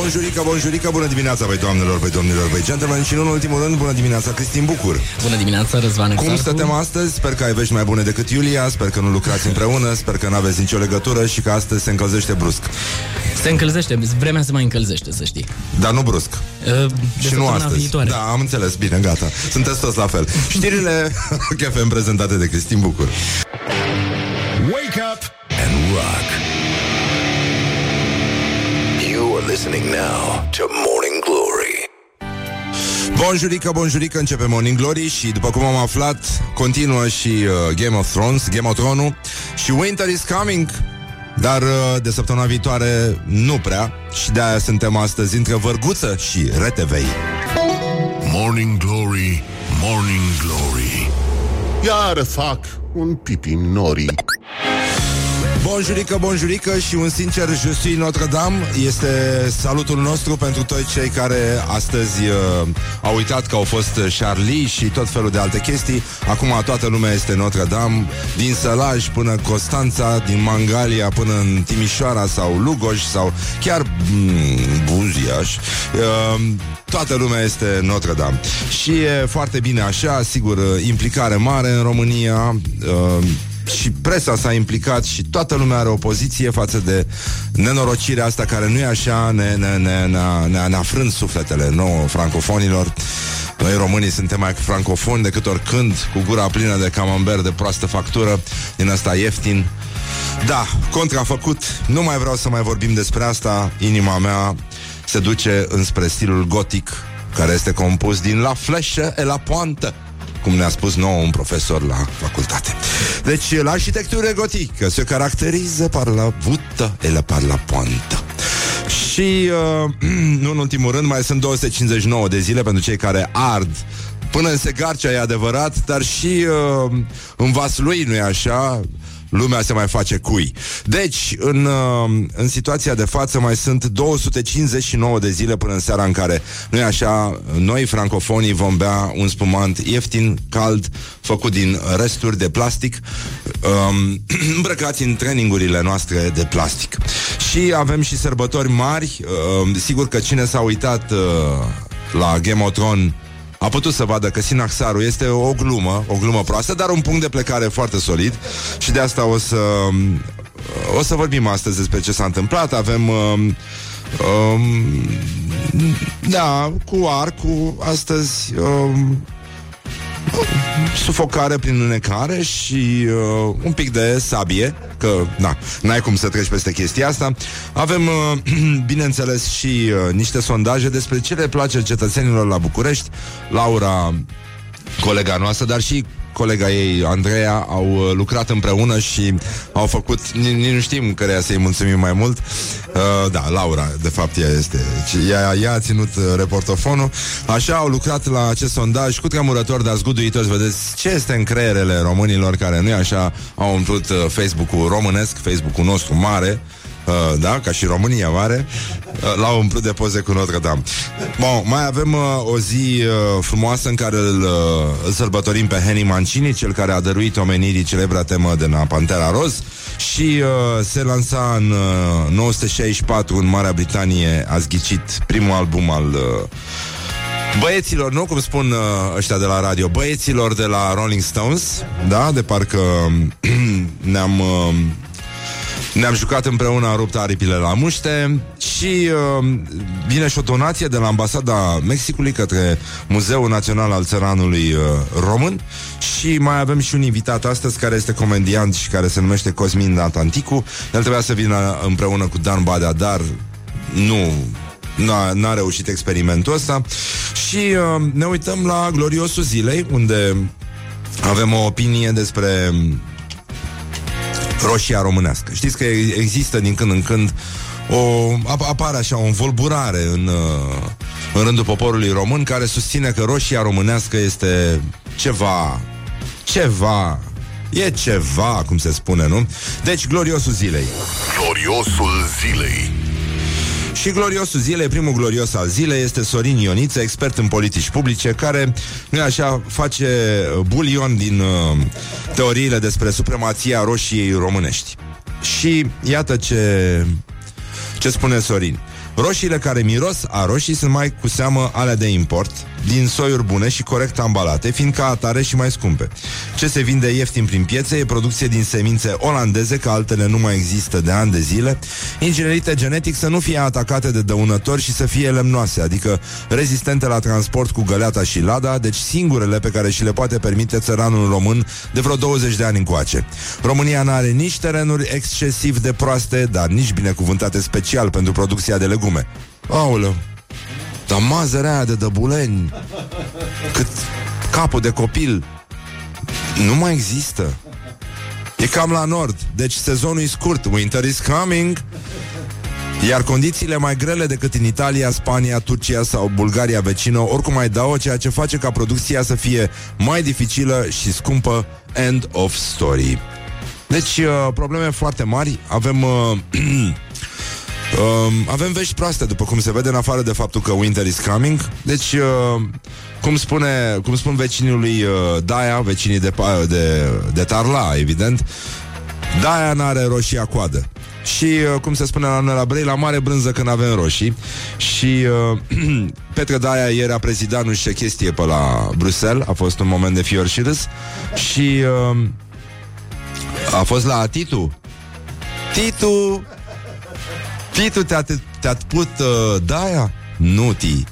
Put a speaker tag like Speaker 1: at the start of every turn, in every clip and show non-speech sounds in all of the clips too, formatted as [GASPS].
Speaker 1: Bonjurică, bonjurică, bună dimineața, băi doamnelor, băi domnilor, băi gentlemen și în ultimul rând, bună dimineața, Cristin Bucur.
Speaker 2: Bună dimineața, Răzvan
Speaker 1: Cum stătem astăzi? Sper că ai vești mai bune decât Iulia, sper că nu lucrați împreună, sper că nu aveți nicio legătură și că astăzi se încălzește brusc.
Speaker 2: Se încălzește, vremea se mai încălzește, să știi.
Speaker 1: Dar nu brusc.
Speaker 2: Uh, de
Speaker 1: și nu astăzi.
Speaker 2: Viitoare.
Speaker 1: Da, am înțeles, bine, gata. Sunteți toți la fel. Știrile [LAUGHS] KFM prezentate de Cristin Bucur.
Speaker 3: Wake up and rock listening now to Morning Glory
Speaker 1: Bonjurică, bonjurică, începe Morning Glory și după cum am aflat, continuă și uh, Game of Thrones, Game of Thrones și Winter is coming. Dar uh, de săptămâna viitoare nu prea și de-aia suntem astăzi între Vărguță și Retevei.
Speaker 3: Morning Glory, Morning Glory Iar fac un pipi norii
Speaker 1: Bonjurică, bonjurică și un sincer Je suis Notre-Dame. Este salutul nostru pentru toți cei care astăzi uh, au uitat că au fost Charlie și tot felul de alte chestii. Acum toată lumea este Notre-Dame Din Sălaj până Constanța, din Mangalia până în Timișoara sau Lugoj sau chiar mm, Buziaș. Uh, Toată lumea este Notre-Dame. Și e foarte bine așa, sigur, implicare mare în România uh, și presa s-a implicat și toată lumea are o poziție față de nenorocirea asta care nu e așa, ne, ne, ne, ne, ne, ne frânt sufletele nouă francofonilor. Noi românii suntem mai francofoni decât oricând, cu gura plină de camembert de proastă factură, din asta ieftin. Da, contrafăcut, nu mai vreau să mai vorbim despre asta, inima mea se duce înspre stilul gotic, care este compus din la fleșă e la poantă cum ne-a spus nou un profesor la facultate. Deci, l'arhitectură gotică se caracterizează par la vută e la par la poantă. Și, uh, nu în ultimul rând, mai sunt 259 de zile pentru cei care ard Până în Segarcea e adevărat, dar și uh, în Vaslui, nu e așa? Lumea se mai face cui. Deci, în, uh, în situația de față mai sunt 259 de zile până în seara în care, nu e așa, noi francofonii vom bea un spumant ieftin, cald, făcut din resturi de plastic, um, [CLEARS THROAT] îmbrăcați în trainingurile noastre de plastic. Și avem și sărbători mari, um, sigur că cine s-a uitat uh, la Game of Thrones a putut să vadă că Sinaxarul este o glumă, o glumă proastă, dar un punct de plecare foarte solid și de asta o să o să vorbim astăzi despre ce s-a întâmplat. Avem um, um, da, cu arcul astăzi um, sufocare prin înecare și uh, un pic de sabie, că na, n-ai cum să treci peste chestia asta. Avem, uh, [CLEARS THROAT] bineînțeles, și uh, niște sondaje despre ce le place cetățenilor la București. Laura, colega noastră, dar și colega ei, Andreea, au uh, lucrat împreună și au făcut, nici nu știm căreia să-i mulțumim mai mult. Uh, da, Laura, de fapt, ea este. Ea, ea a ținut uh, reportofonul. Așa au lucrat la acest sondaj cu tremurător, dar zguduitori, vedeți ce este în creierele românilor care nu e așa, au umplut uh, Facebook-ul românesc, Facebook-ul nostru mare, uh, da, ca și România mare, uh, l-au umplut de poze cu Notre Dame. Bun, mai avem uh, o zi uh, frumoasă în care îl, uh, îl sărbătorim pe Henry Mancini, cel care a dăruit omenirii celebra temă de la Pantera Roz și uh, se lansa în uh, 964 în Marea Britanie, a zghicit primul album al uh, Băieților, nu cum spun uh, ăștia de la radio, băieților de la Rolling Stones, da, de parcă [CLEARS THROAT] ne-am uh, ne-am jucat împreună, am rupt aripile la muște și uh, vine și o donație de la ambasada Mexicului către Muzeul Național al Țăranului uh, Român și mai avem și un invitat astăzi care este comediant și care se numește Cosmin Natanticu. El trebuia să vină împreună cu Dan Badea, dar nu N-a, n-a reușit experimentul ăsta Și uh, ne uităm la gloriosul zilei Unde avem o opinie despre roșia românească. Știți că există din când în când o, apare așa o învolburare în, uh, în rândul poporului român care susține că roșia românească este ceva, ceva, e ceva, cum se spune, nu? Deci, gloriosul zilei.
Speaker 3: Gloriosul zilei
Speaker 1: Și gloriosul zilei, primul glorios al zilei este Sorin Ioniță, expert în politici publice, care, nu așa, face bulion din uh, teoriile despre supremația roșiei românești. Și iată ce, ce spune Sorin. Roșiile care miros a roșii sunt mai cu seamă alea de import, din soiuri bune și corect ambalate, fiind ca atare și mai scumpe. Ce se vinde ieftin prin piețe e producție din semințe olandeze, că altele nu mai există de ani de zile, inginerite genetic să nu fie atacate de dăunători și să fie lemnoase, adică rezistente la transport cu găleata și lada, deci singurele pe care și le poate permite țăranul român de vreo 20 de ani încoace. România nu are nici terenuri excesiv de proaste, dar nici binecuvântate special pentru producția de legume. Aoleu, dar mazărea aia de dăbuleni Cât capul de copil Nu mai există E cam la nord Deci sezonul e scurt Winter is coming iar condițiile mai grele decât în Italia, Spania, Turcia sau Bulgaria vecină oricum mai dau, ceea ce face ca producția să fie mai dificilă și scumpă. End of story. Deci, uh, probleme foarte mari. Avem uh, [CLEARS THROAT] Uh, avem vești proaste, după cum se vede, în afară de faptul că winter is coming. Deci, uh, cum, spune, cum spun vecinii lui uh, Daia, vecinii de, de, de Tarla, evident, Daia n-are roșia coadă. Și, uh, cum se spune la noi la Brei, la mare brânză când avem roșii. Și uh, [CLEARS THROAT] Petre Daia ieri a prezidat nu știu ce chestie pe la Bruxelles, a fost un moment de fior și râs. Și uh, a fost la Titu. Titu Titu, te-a, te-a put uh, daia? Nu, ti.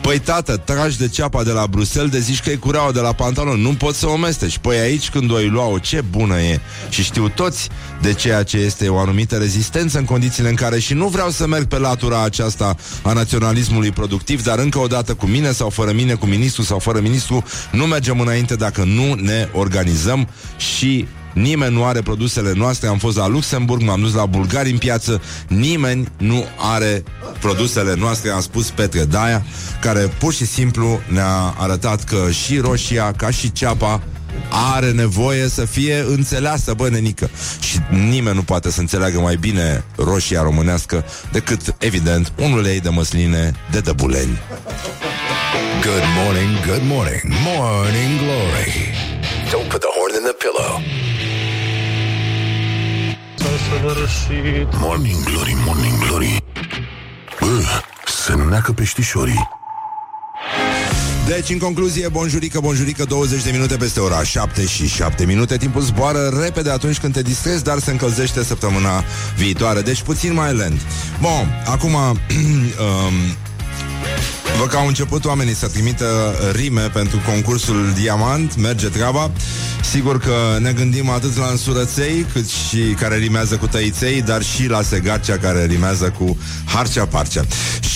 Speaker 1: Păi tată, tragi de ceapa de la Bruxelles de zici că e cureaua de la pantalon Nu poți să o mesteci Păi aici când o ai lua-o, ce bună e Și știu toți de ceea ce este o anumită rezistență În condițiile în care și nu vreau să merg pe latura aceasta A naționalismului productiv Dar încă o dată cu mine sau fără mine Cu ministru sau fără ministru Nu mergem înainte dacă nu ne organizăm Și Nimeni nu are produsele noastre Am fost la Luxemburg, m-am dus la Bulgari în piață Nimeni nu are produsele noastre Am spus Petre Daia Care pur și simplu ne-a arătat Că și roșia, ca și ceapa are nevoie să fie înțeleasă, bă, nenică. Și nimeni nu poate să înțeleagă mai bine roșia românească decât, evident, un ulei de măsline de dăbuleni.
Speaker 3: Good morning, good morning, morning glory. Don't put the horn in the pillow săvârșit Morning Glory, Morning Glory Bă, se neacă peștișorii
Speaker 1: deci, în concluzie, bonjurică, bonjurică, 20 de minute peste ora 7 și 7 minute. Timpul zboară repede atunci când te distrezi, dar se încălzește săptămâna viitoare. Deci puțin mai lent. Bun, acum [CLEARS THROAT] um, Vă că au început oamenii să trimită rime pentru concursul Diamant, merge treaba. Sigur că ne gândim atât la însurăței, cât și care rimează cu tăiței, dar și la segarcea care rimează cu harcea-parcea.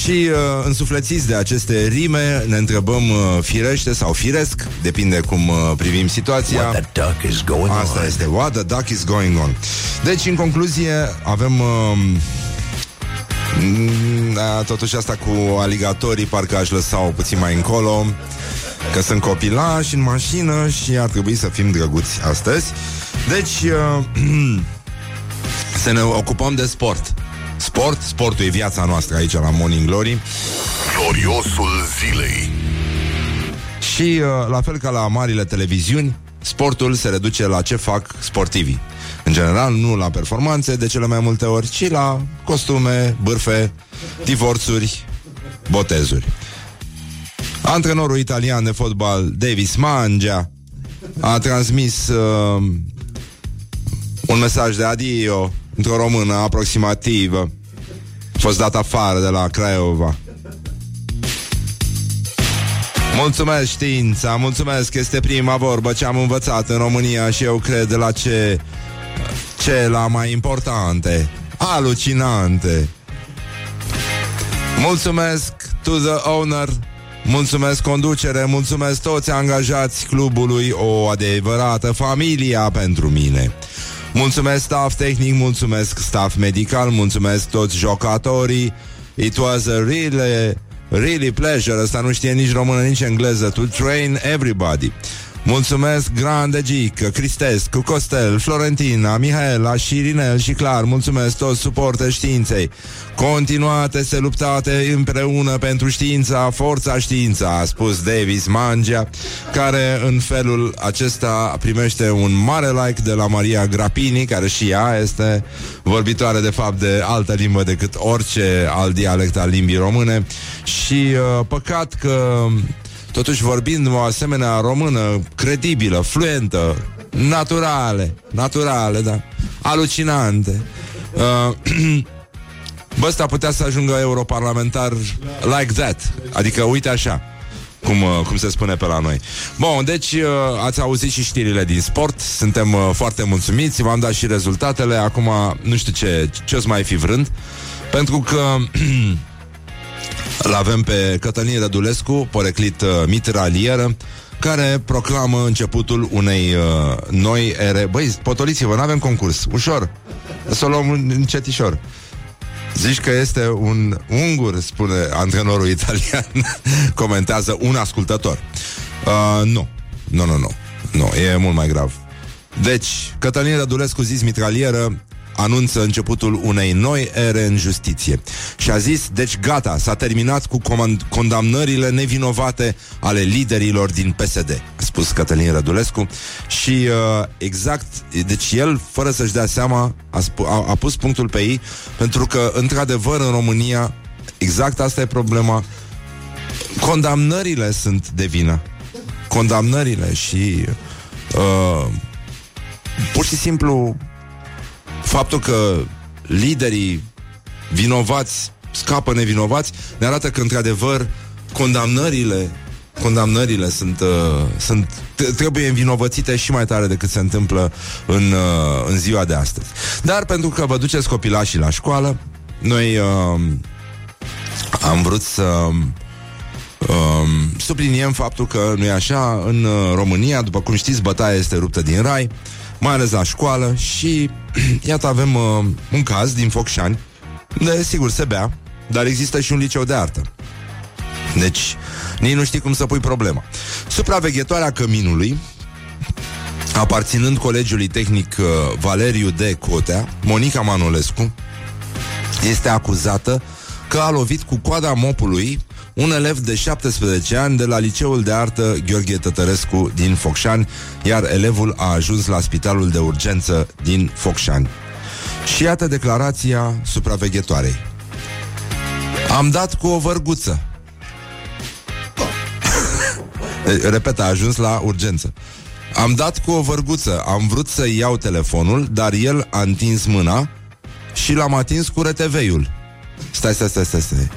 Speaker 1: Și uh, însuflețiți de aceste rime, ne întrebăm uh, firește sau firesc, depinde cum uh, privim situația.
Speaker 3: What the duck is going
Speaker 1: Asta
Speaker 3: on.
Speaker 1: este, what the duck is going on. Deci, în concluzie, avem... Uh, da, totuși asta cu aligatorii Parcă aș lăsa-o puțin mai încolo Că sunt copilași în mașină Și ar trebui să fim drăguți astăzi. Deci uh, [CLEARS THROAT] Să ne ocupăm de sport. Sport, sportul e viața noastră aici la Morning Glory.
Speaker 3: Gloriosul zilei.
Speaker 1: Și uh, la fel ca la marile televiziuni Sportul se reduce la ce fac sportivii în general, nu la performanțe de cele mai multe ori, ci la costume, bârfe, divorțuri, botezuri. Antrenorul italian de fotbal Davis Mangia a transmis uh, un mesaj de adio într-o română aproximativă. A fost dat afară de la Craiova. Mulțumesc știința, mulțumesc, este prima vorbă ce am învățat în România și eu cred la ce ce la mai importante, alucinante. Mulțumesc to the owner, mulțumesc conducere, mulțumesc toți angajați clubului, o adevărată familia pentru mine. Mulțumesc staff tehnic, mulțumesc staff medical, mulțumesc toți jocatorii. It was a really, really pleasure, asta nu știe nici română, nici engleză, to train everybody. Mulțumesc Grande Gic, Cristescu, Costel, Florentina, Mihaela și Irinel și Clar Mulțumesc toți suporte științei. Continuate se luptate împreună pentru știința, forța știința A spus Davis Mangia Care în felul acesta primește un mare like de la Maria Grapini Care și ea este vorbitoare de fapt de altă limbă decât orice alt dialect al limbii române. Și uh, păcat că Totuși vorbind o asemenea română credibilă, fluentă, naturale, naturale, da, alucinante. Uh, [CLEARS THROAT] Bă, ăsta putea să ajungă europarlamentar like that. Adică, uite așa, cum, uh, cum se spune pe la noi. Bun, deci uh, ați auzit și știrile din sport, suntem uh, foarte mulțumiți, v-am dat și rezultatele, acum nu știu ce, ce o să mai fi vrând, pentru că [CLEARS THROAT] Îl avem pe Cătălin Rădulescu, poreclit uh, mitralieră, care proclamă începutul unei uh, noi ere. Băi, potoliți-vă, nu avem concurs. Ușor. Să o luăm încetișor. Zici că este un ungur, spune antrenorul italian, [LAUGHS] comentează un ascultător. Uh, nu. Nu, nu, nu. Nu, e mult mai grav. Deci, Cătălin Rădulescu zis mitralieră, anunță începutul unei noi ere în justiție. Și a zis, deci gata, s-a terminat cu comand- condamnările nevinovate ale liderilor din PSD, a spus Cătălin Rădulescu. Și uh, exact, deci el, fără să-și dea seama, a, sp- a, a pus punctul pe ei, pentru că, într-adevăr, în România, exact asta e problema, condamnările sunt de vină. Condamnările și uh, pur și simplu faptul că liderii vinovați scapă nevinovați ne arată că, într-adevăr, condamnările condamnările sunt, uh, sunt trebuie învinovățite și mai tare decât se întâmplă în, uh, în ziua de astăzi. Dar pentru că vă duceți copilașii la școală, noi uh, am vrut să uh, subliniem faptul că nu e așa în uh, România, după cum știți, bătaia este ruptă din rai, mai ales la școală și [CLEARS THROAT] iată avem uh, un caz din Focșani, de sigur se bea, dar există și un liceu de artă. Deci, nici nu știi cum să pui problema. Supraveghetoarea căminului, aparținând Colegiului Tehnic uh, Valeriu de Cotea, Monica Manolescu, este acuzată că a lovit cu coada mopului un elev de 17 ani de la Liceul de Artă Gheorghe Tătărescu din Focșani, iar elevul a ajuns la spitalul de urgență din Focșani. Și iată declarația supraveghetoarei. Am dat cu o vărguță. [LAUGHS] Repet, a ajuns la urgență. Am dat cu o vărguță, am vrut să iau telefonul, dar el a întins mâna și l-am atins cu RTV-ul. Stai, stai, stai, stai, stai.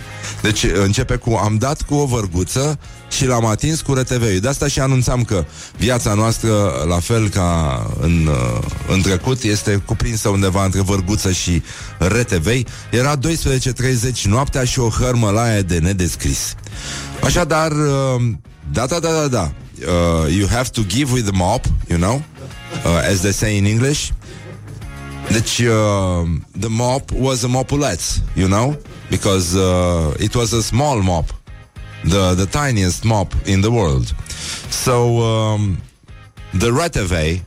Speaker 1: Deci începe cu am dat cu o vărguță și l-am atins cu RTV. De asta și anunțam că viața noastră, la fel ca în, uh, în trecut, este cuprinsă undeva între vărguță și RTV. Era 12.30 noaptea și o hărmă la aia de nedescris. Așadar, uh, da, da, da, da, da. Uh, you have to give with the mop, you know, uh, as they say in English. Deci, uh, the mop was a mopuleț, you know? Because uh, it was a small mop. The, the tiniest mop in the world. So, um, the reteve,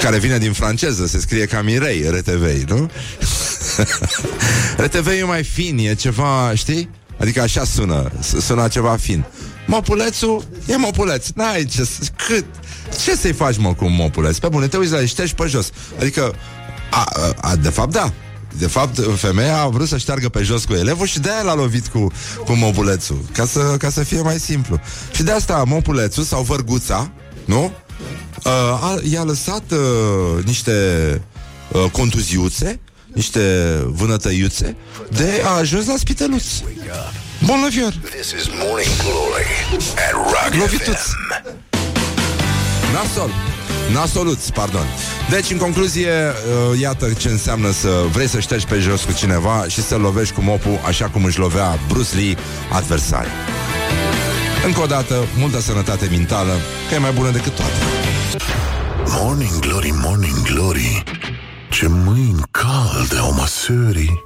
Speaker 1: care vine din franceză, se scrie ca Mirei, reteve, nu? [LAUGHS] reteve e mai fin, e ceva, știi? Adică așa sună, sună ceva fin. Mopulețul e mopuleț, n-ai ce, cât, ce să-i faci, mă, cu un mopuleț? Pe bune, te uiți la el pe jos. Adică, a, a, de fapt, da. De fapt, femeia a vrut să șteargă pe jos cu elevul și de-aia l-a lovit cu, cu mopulețul, ca să, ca să fie mai simplu. Și de asta mopulețul sau vărguța, nu? Uh, a, i-a lăsat uh, niște uh, contuziuțe, niște vânătăiuțe, de a ajuns la spiteluț. Bun lăvior!
Speaker 3: This is Morning Glory at Rock
Speaker 1: Lovituț.
Speaker 3: FM.
Speaker 1: Nasol. Nasoluți, pardon. Deci, în concluzie, uh, iată ce înseamnă să vrei să ștergi pe jos cu cineva și să lovești cu mopul așa cum își lovea Bruce Lee adversari. Încă o dată, multă sănătate mentală, că e mai bună decât toate.
Speaker 3: Morning Glory, Morning Glory Ce mâini calde au măsării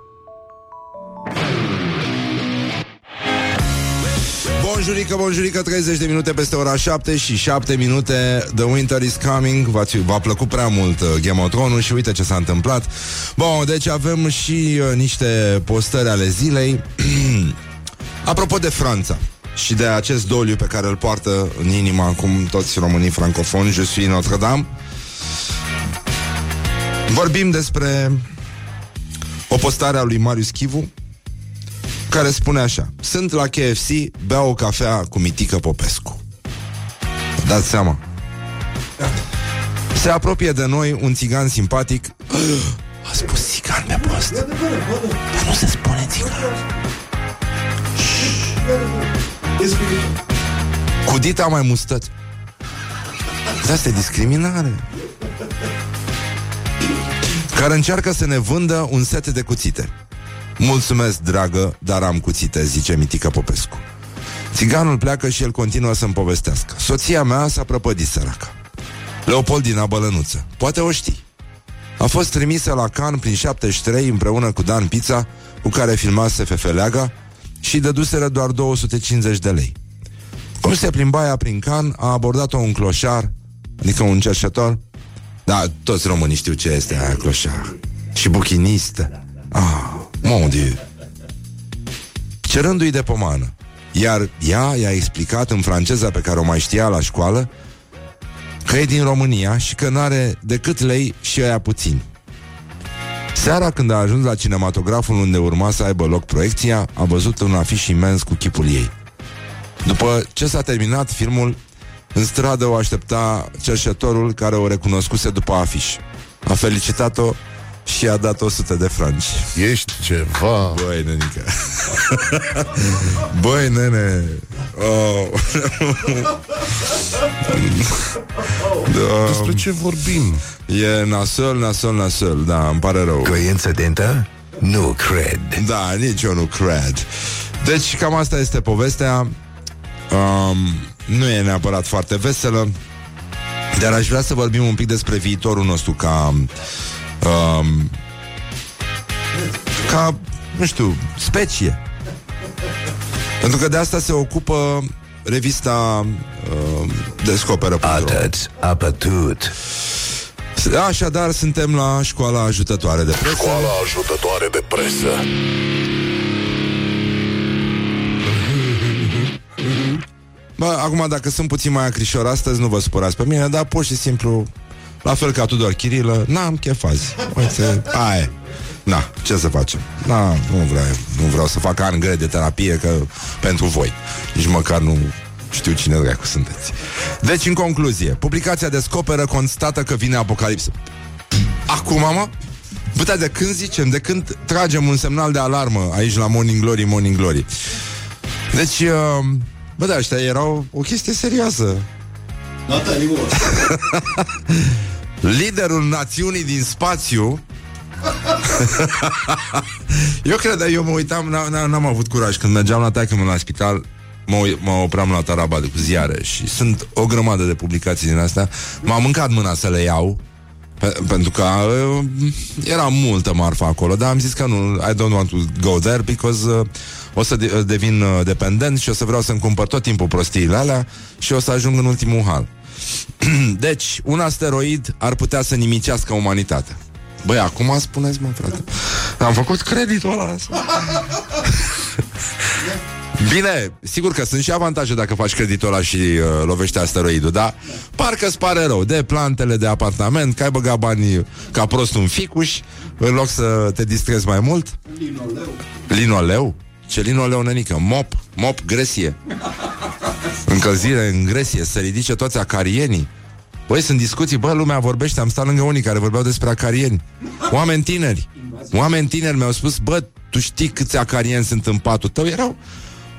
Speaker 1: Bonjurică, bonjurică, 30 de minute peste ora 7 și 7 minute. The Winter is Coming. V-a, v-a plăcut prea mult uh, Game of Thrones și uite ce s-a întâmplat. Bun, deci avem și uh, niște postări ale zilei. [CLEARS THROAT] Apropo de Franța și de acest doliu pe care îl poartă în inima acum toți românii francofoni, Je suis Notre-Dame. Vorbim despre o postare a lui Marius Chivu care spune așa Sunt la KFC, beau o cafea cu Mitică Popescu. Dați seama. Se apropie de noi un țigan simpatic. [GASPS] A spus țigan pe post. Dar nu se spune țigan. Cu dita mai mustăți. Asta e discriminare. Care încearcă să ne vândă un set de cuțite Mulțumesc, dragă, dar am cuțite, zice Mitică Popescu. Țiganul pleacă și el continuă să-mi povestească. Soția mea s-a prăpădit săraca. Leopoldina Bălănuță. Poate o știi. A fost trimisă la Can prin 73 împreună cu Dan Pizza, cu care filmase Fefeleaga și dăduseră doar 250 de lei. Cum se plimba ea prin Can, a abordat-o un cloșar, adică un cerșător. Da, toți românii știu ce este aia cloșar. Și buchinistă. Ah, Mon Dieu. Cerându-i de pomană. Iar ea i-a explicat în franceza pe care o mai știa la școală că e din România și că n-are decât lei și aia puțin. Seara când a ajuns la cinematograful unde urma să aibă loc proiecția, a văzut un afiș imens cu chipul ei. După ce s-a terminat filmul, în stradă o aștepta cerșătorul care o recunoscuse după afiș. A felicitat-o și a dat 100 de franci.
Speaker 4: Ești ceva...
Speaker 1: Băi, nenică. Băi, nene. Oh.
Speaker 4: da. Despre ce vorbim?
Speaker 1: E nasol, nasol, nasol. Da, îmi pare rău.
Speaker 3: Coincidentă? Nu cred.
Speaker 1: Da, nici eu nu cred. Deci, cam asta este povestea. Um, nu e neapărat foarte veselă, dar aș vrea să vorbim un pic despre viitorul nostru ca um, ca, nu știu, specie. Pentru că de asta se ocupă revista uh, Descoperă.
Speaker 3: Atât, apătut.
Speaker 1: Așadar, suntem la școala ajutătoare de presă.
Speaker 4: Școala ajutătoare de presă.
Speaker 1: Bă, acum, dacă sunt puțin mai acrișor astăzi, nu vă supărați pe mine, dar pur și simplu la fel ca Tudor Chirilă, n-am chef azi. Uite, aia Na, ce să facem? Na, nu vreau, nu vreau să fac ani grei de terapie că pentru voi. Nici măcar nu știu cine dracu sunteți. Deci, în concluzie, publicația descoperă, constată că vine apocalipsă. Acum, mă? Bă, de când zicem, de când tragem un semnal de alarmă aici la Morning Glory, Morning Glory. Deci, uh, bă, da, ăștia erau o chestie serioasă.
Speaker 5: Not anymore. [LAUGHS]
Speaker 1: liderul națiunii din spațiu [LAUGHS] Eu cred, eu mă uitam N-am avut curaj Când mergeam la taică la spital mă, mă opream la taraba de cu ziare Și sunt o grămadă de publicații din astea M-am mâncat mâna să le iau pe, pentru că uh, era multă marfă acolo, dar am zis că nu, I don't want to go there because uh, o să de- devin uh, dependent și o să vreau să-mi cumpăr tot timpul prostiile alea și o să ajung în ultimul hal. [CLEARS THROAT] deci, un asteroid ar putea să nimicească umanitatea. Băi, acum spuneți, mă, frate. Am făcut creditul ăla. [LAUGHS] Bine, sigur că sunt și avantaje dacă faci creditul ăla și uh, lovești asteroidul, dar parcă îți pare rău de plantele de apartament, că ai băgat banii ca prost un ficuș, în loc să te distrezi mai mult.
Speaker 5: Linoleu.
Speaker 1: Linoleu? Ce linoleu, nenică? Mop, mop, gresie. Încălzire în gresie, să ridice toți acarienii. Băi, sunt discuții, bă, lumea vorbește, am stat lângă unii care vorbeau despre acarieni. Oameni tineri. Oameni tineri mi-au spus, bă, tu știi câți acarieni sunt în patul tău? Erau,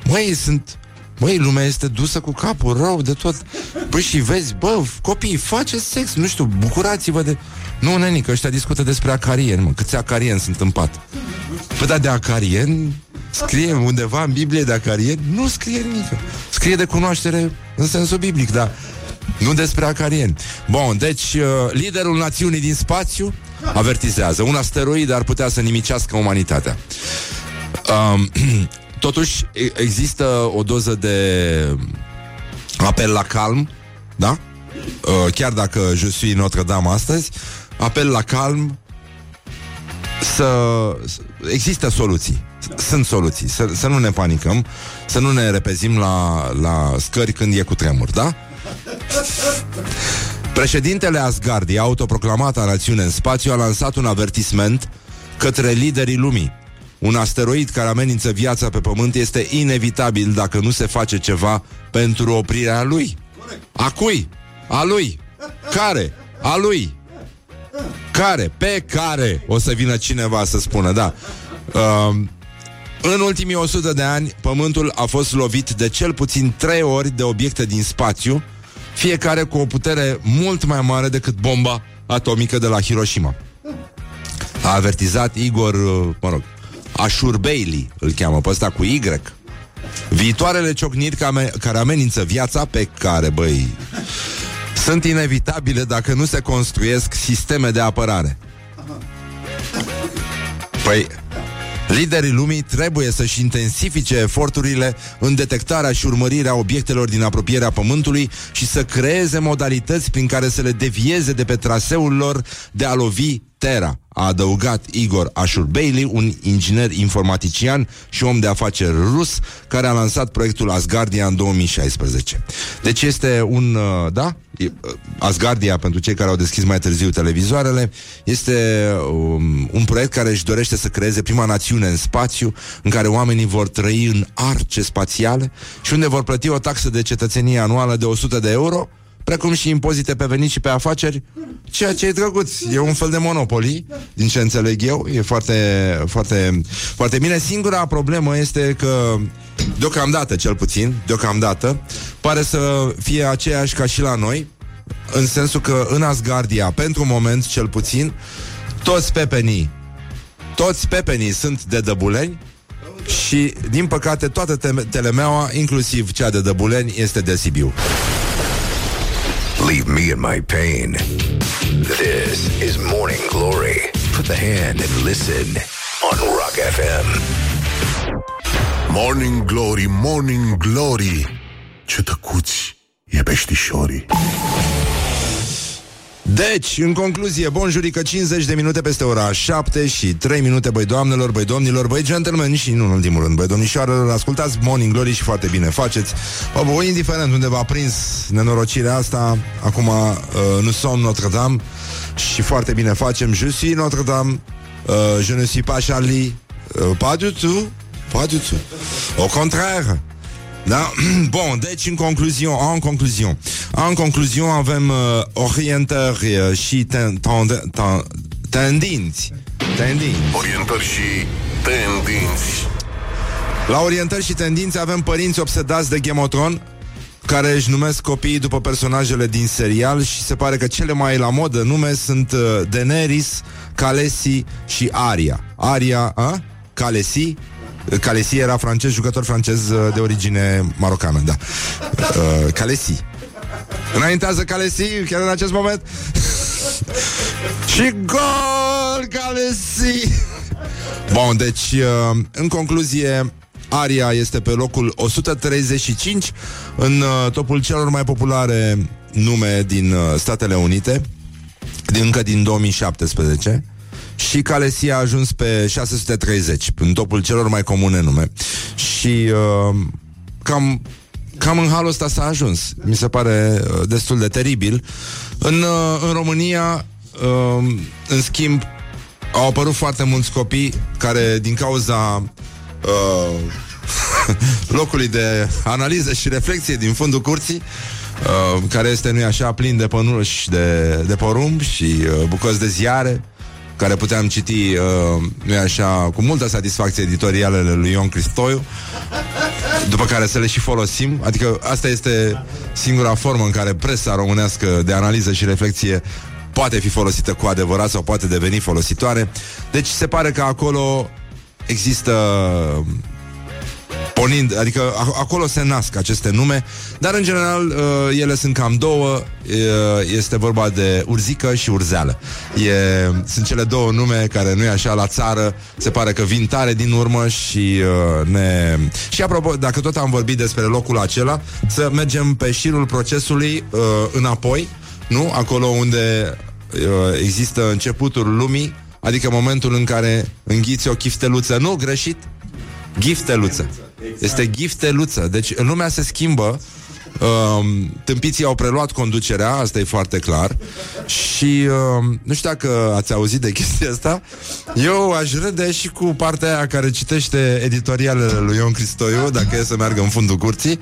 Speaker 1: măi, sunt... Măi, lumea este dusă cu capul rău de tot. Păi și vezi, bă, copii, faceți sex, nu știu, bucurați-vă de... Nu, nenică, ăștia discută despre acarieni, mă, câți acarieni sunt în pat. Păi, dar de acarieni scrie undeva în Biblie de acarieni? Nu scrie nimic. Scrie de cunoaștere în sensul biblic, dar nu despre acarieni. Bun, deci uh, liderul națiunii din spațiu avertizează. Un asteroid ar putea să nimicească umanitatea. Um, [CLEARS THROAT] Totuși, e- există o doză de apel la calm, da? Uh, chiar dacă je suis Notre-Dame astăzi, apel la calm să... să- Există soluții. Sunt soluții. Să, să nu ne panicăm, să nu ne repezim la, la scări când e cu tremur, da? Președintele Asgardia, autoproclamata națiune în spațiu, a lansat un avertisment către liderii lumii. Un asteroid care amenință viața pe Pământ este inevitabil dacă nu se face ceva pentru oprirea lui. A cui? A lui. Care? A lui. Care? Pe care? O să vină cineva să spună, da. Um, în ultimii 100 de ani, Pământul a fost lovit de cel puțin trei ori de obiecte din spațiu, fiecare cu o putere mult mai mare decât bomba atomică de la Hiroshima. A avertizat Igor, uh, mă rog, Ashur Bailey, îl cheamă pe ăsta cu Y. Viitoarele ciocniri care care amenință viața pe care, băi, sunt inevitabile dacă nu se construiesc sisteme de apărare. Păi, liderii lumii trebuie să-și intensifice eforturile în detectarea și urmărirea obiectelor din apropierea Pământului și să creeze modalități prin care să le devieze de pe traseul lor de a lovi Terra, a adăugat Igor Ashur Bailey, un inginer informatician și om de afaceri rus, care a lansat proiectul Asgardia în 2016. Deci este un, uh, da? E, uh, Asgardia, pentru cei care au deschis mai târziu televizoarele, este um, un proiect care își dorește să creeze prima națiune în spațiu, în care oamenii vor trăi în arce spațiale și unde vor plăti o taxă de cetățenie anuală de 100 de euro, precum și impozite pe venit și pe afaceri, ceea ce e drăguț. E un fel de monopoly, din ce înțeleg eu. E foarte, foarte, foarte bine. Singura problemă este că, deocamdată cel puțin, deocamdată, pare să fie aceeași ca și la noi, în sensul că în Asgardia, pentru moment cel puțin, toți pepenii, toți pepenii sunt de dăbuleni și, din păcate, toată te- telemeaua, inclusiv cea de dăbuleni, este de Sibiu.
Speaker 3: Leave me in my pain. This is Morning Glory. Put the hand and listen on Rock FM.
Speaker 4: Morning Glory, Morning Glory Ce tăcuți e peștișorii
Speaker 1: Deci, în concluzie, bonjurică 50 de minute peste ora 7 și 3 minute, băi doamnelor, băi domnilor, băi gentlemen și nu în ultimul rând, băi domnișoarelor, ascultați Morning Glory și foarte bine faceți. Bă, bă, indiferent unde v-a prins nenorocirea asta, acum uh, nu somn Notre-Dame și foarte bine facem. Je suis Notre-Dame, uh, je ne suis pas Charlie, uh, pas du tout, pas du tout. Au contraire, da? [CLEARS THROAT] Bun, deci în concluzion, în concluzion, în concluzion avem uh, orientări uh, și ten, ten, ten, tendinți. Tendinți.
Speaker 4: Orientări și tendinți
Speaker 1: La orientări și tendințe avem părinți obsedați de Gemotron care își numesc copiii după personajele din serial și se pare că cele mai la modă nume sunt uh, Daenerys, Khaleesi și Arya. Arya, a? Khaleesi, Khaleesi era francez, jucător francez uh, de origine marocană, da. Uh, Khaleesi. Înaintează Khaleesi chiar în acest moment. [LAUGHS] și gol Khaleesi! Bun, deci, uh, în concluzie, Aria este pe locul 135 în uh, topul celor mai populare nume din uh, Statele Unite, din, încă din 2017. Și Calesia a ajuns pe 630, în topul celor mai comune nume. Și uh, cam, cam în halul ăsta s-a ajuns. Mi se pare uh, destul de teribil. În, uh, în România, uh, în schimb, au apărut foarte mulți copii care, din cauza uh, [LAUGHS] locului de analiză și reflexie din fundul curții, uh, care este, nu așa, plin de pănuși de, de porumb și uh, bucăți de ziare, care puteam citi, uh, nu așa, cu multă satisfacție editorialele lui Ion Cristoiu, după care să le și folosim. Adică asta este singura formă în care presa românească de analiză și reflexie poate fi folosită cu adevărat sau poate deveni folositoare. Deci se pare că acolo există Pornind, adică a- acolo se nasc aceste nume, dar în general uh, ele sunt cam două. Uh, este vorba de urzică și urzeală. E, sunt cele două nume care nu e așa la țară, se pare că vin tare din urmă și uh, ne... Și apropo, dacă tot am vorbit despre locul acela, să mergem pe șirul procesului uh, înapoi, nu? Acolo unde uh, există începutul lumii, adică momentul în care înghiți o chifteluță, nu greșit, Gifteluță. Este gifteluță. Deci lumea se schimbă. Um, tâmpiții au preluat conducerea, asta e foarte clar. Și um, nu știu dacă ați auzit de chestia asta. Eu aș râde și cu partea aia care citește editorialele lui Ion Cristoiu, dacă e să meargă în fundul curții.